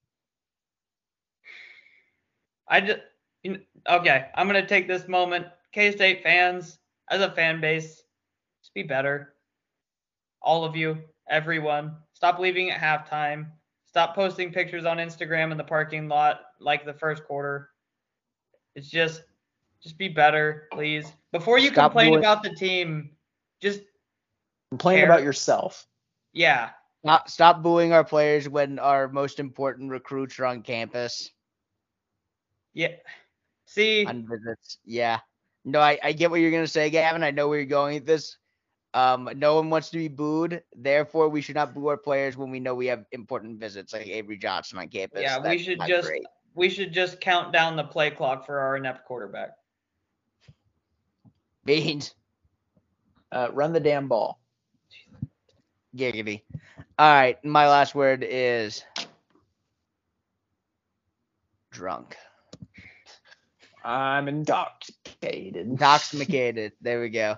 I just okay. I'm gonna take this moment. K-State fans, as a fan base, just be better. All of you, everyone, stop leaving at halftime. Stop posting pictures on Instagram in the parking lot like the first quarter. It's just Just be better, please. Before you Stop complain doing- about the team, just Complain Fair. about yourself. Yeah. Stop, stop booing our players when our most important recruits are on campus Yeah. See, on visits. Yeah. No, I, I get what you're gonna say, Gavin. I know where you're going with this. Um, no one wants to be booed. Therefore, we should not boo our players when we know we have important visits like Avery Johnson on campus. Yeah, we should just- great. we should just count down the play clock for our inept quarterback. Beans. Uh, run the damn ball. Giggity. All right, my last word is drunk. I'm intoxicated. Intoxicated. there we go.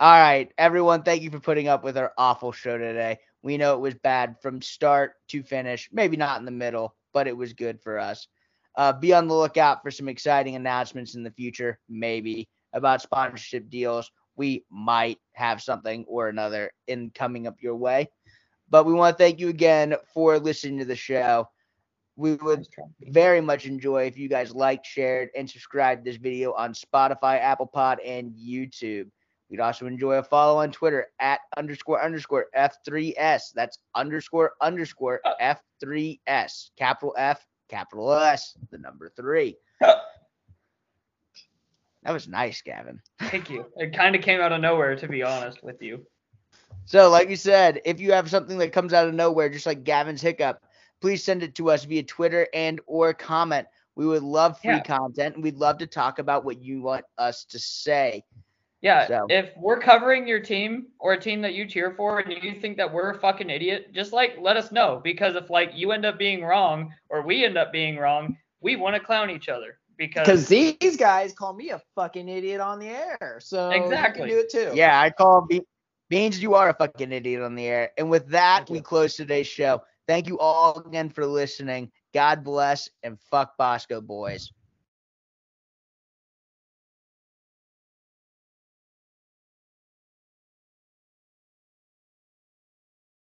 All right, everyone, thank you for putting up with our awful show today. We know it was bad from start to finish, maybe not in the middle, but it was good for us. Uh, be on the lookout for some exciting announcements in the future, maybe about sponsorship deals. We might have something or another in coming up your way. But we want to thank you again for listening to the show. We would very much enjoy if you guys liked, shared, and subscribed this video on Spotify, Apple Pod, and YouTube. We'd also enjoy a follow on Twitter at underscore underscore F3S. That's underscore underscore F3S. Capital F, capital S, the number three. Oh. That was nice, Gavin. Thank you. It kind of came out of nowhere, to be honest with you. So, like you said, if you have something that comes out of nowhere, just like Gavin's hiccup, please send it to us via Twitter and or comment. We would love free Yeah. content and we'd love to talk about what you want us to say. Yeah, So- if we're covering your team or a team that you cheer for and you think that we're a fucking idiot, just like let us know because if like you end up being wrong or we end up being wrong, we want to clown each other because Because these guys call me a fucking idiot on the air. So Exactly. you can do it too. Yeah, I call Be- Beans, you are a fucking idiot on the air. And with that, we close today's show. Thank you all again for listening. God bless and fuck Bosco boys.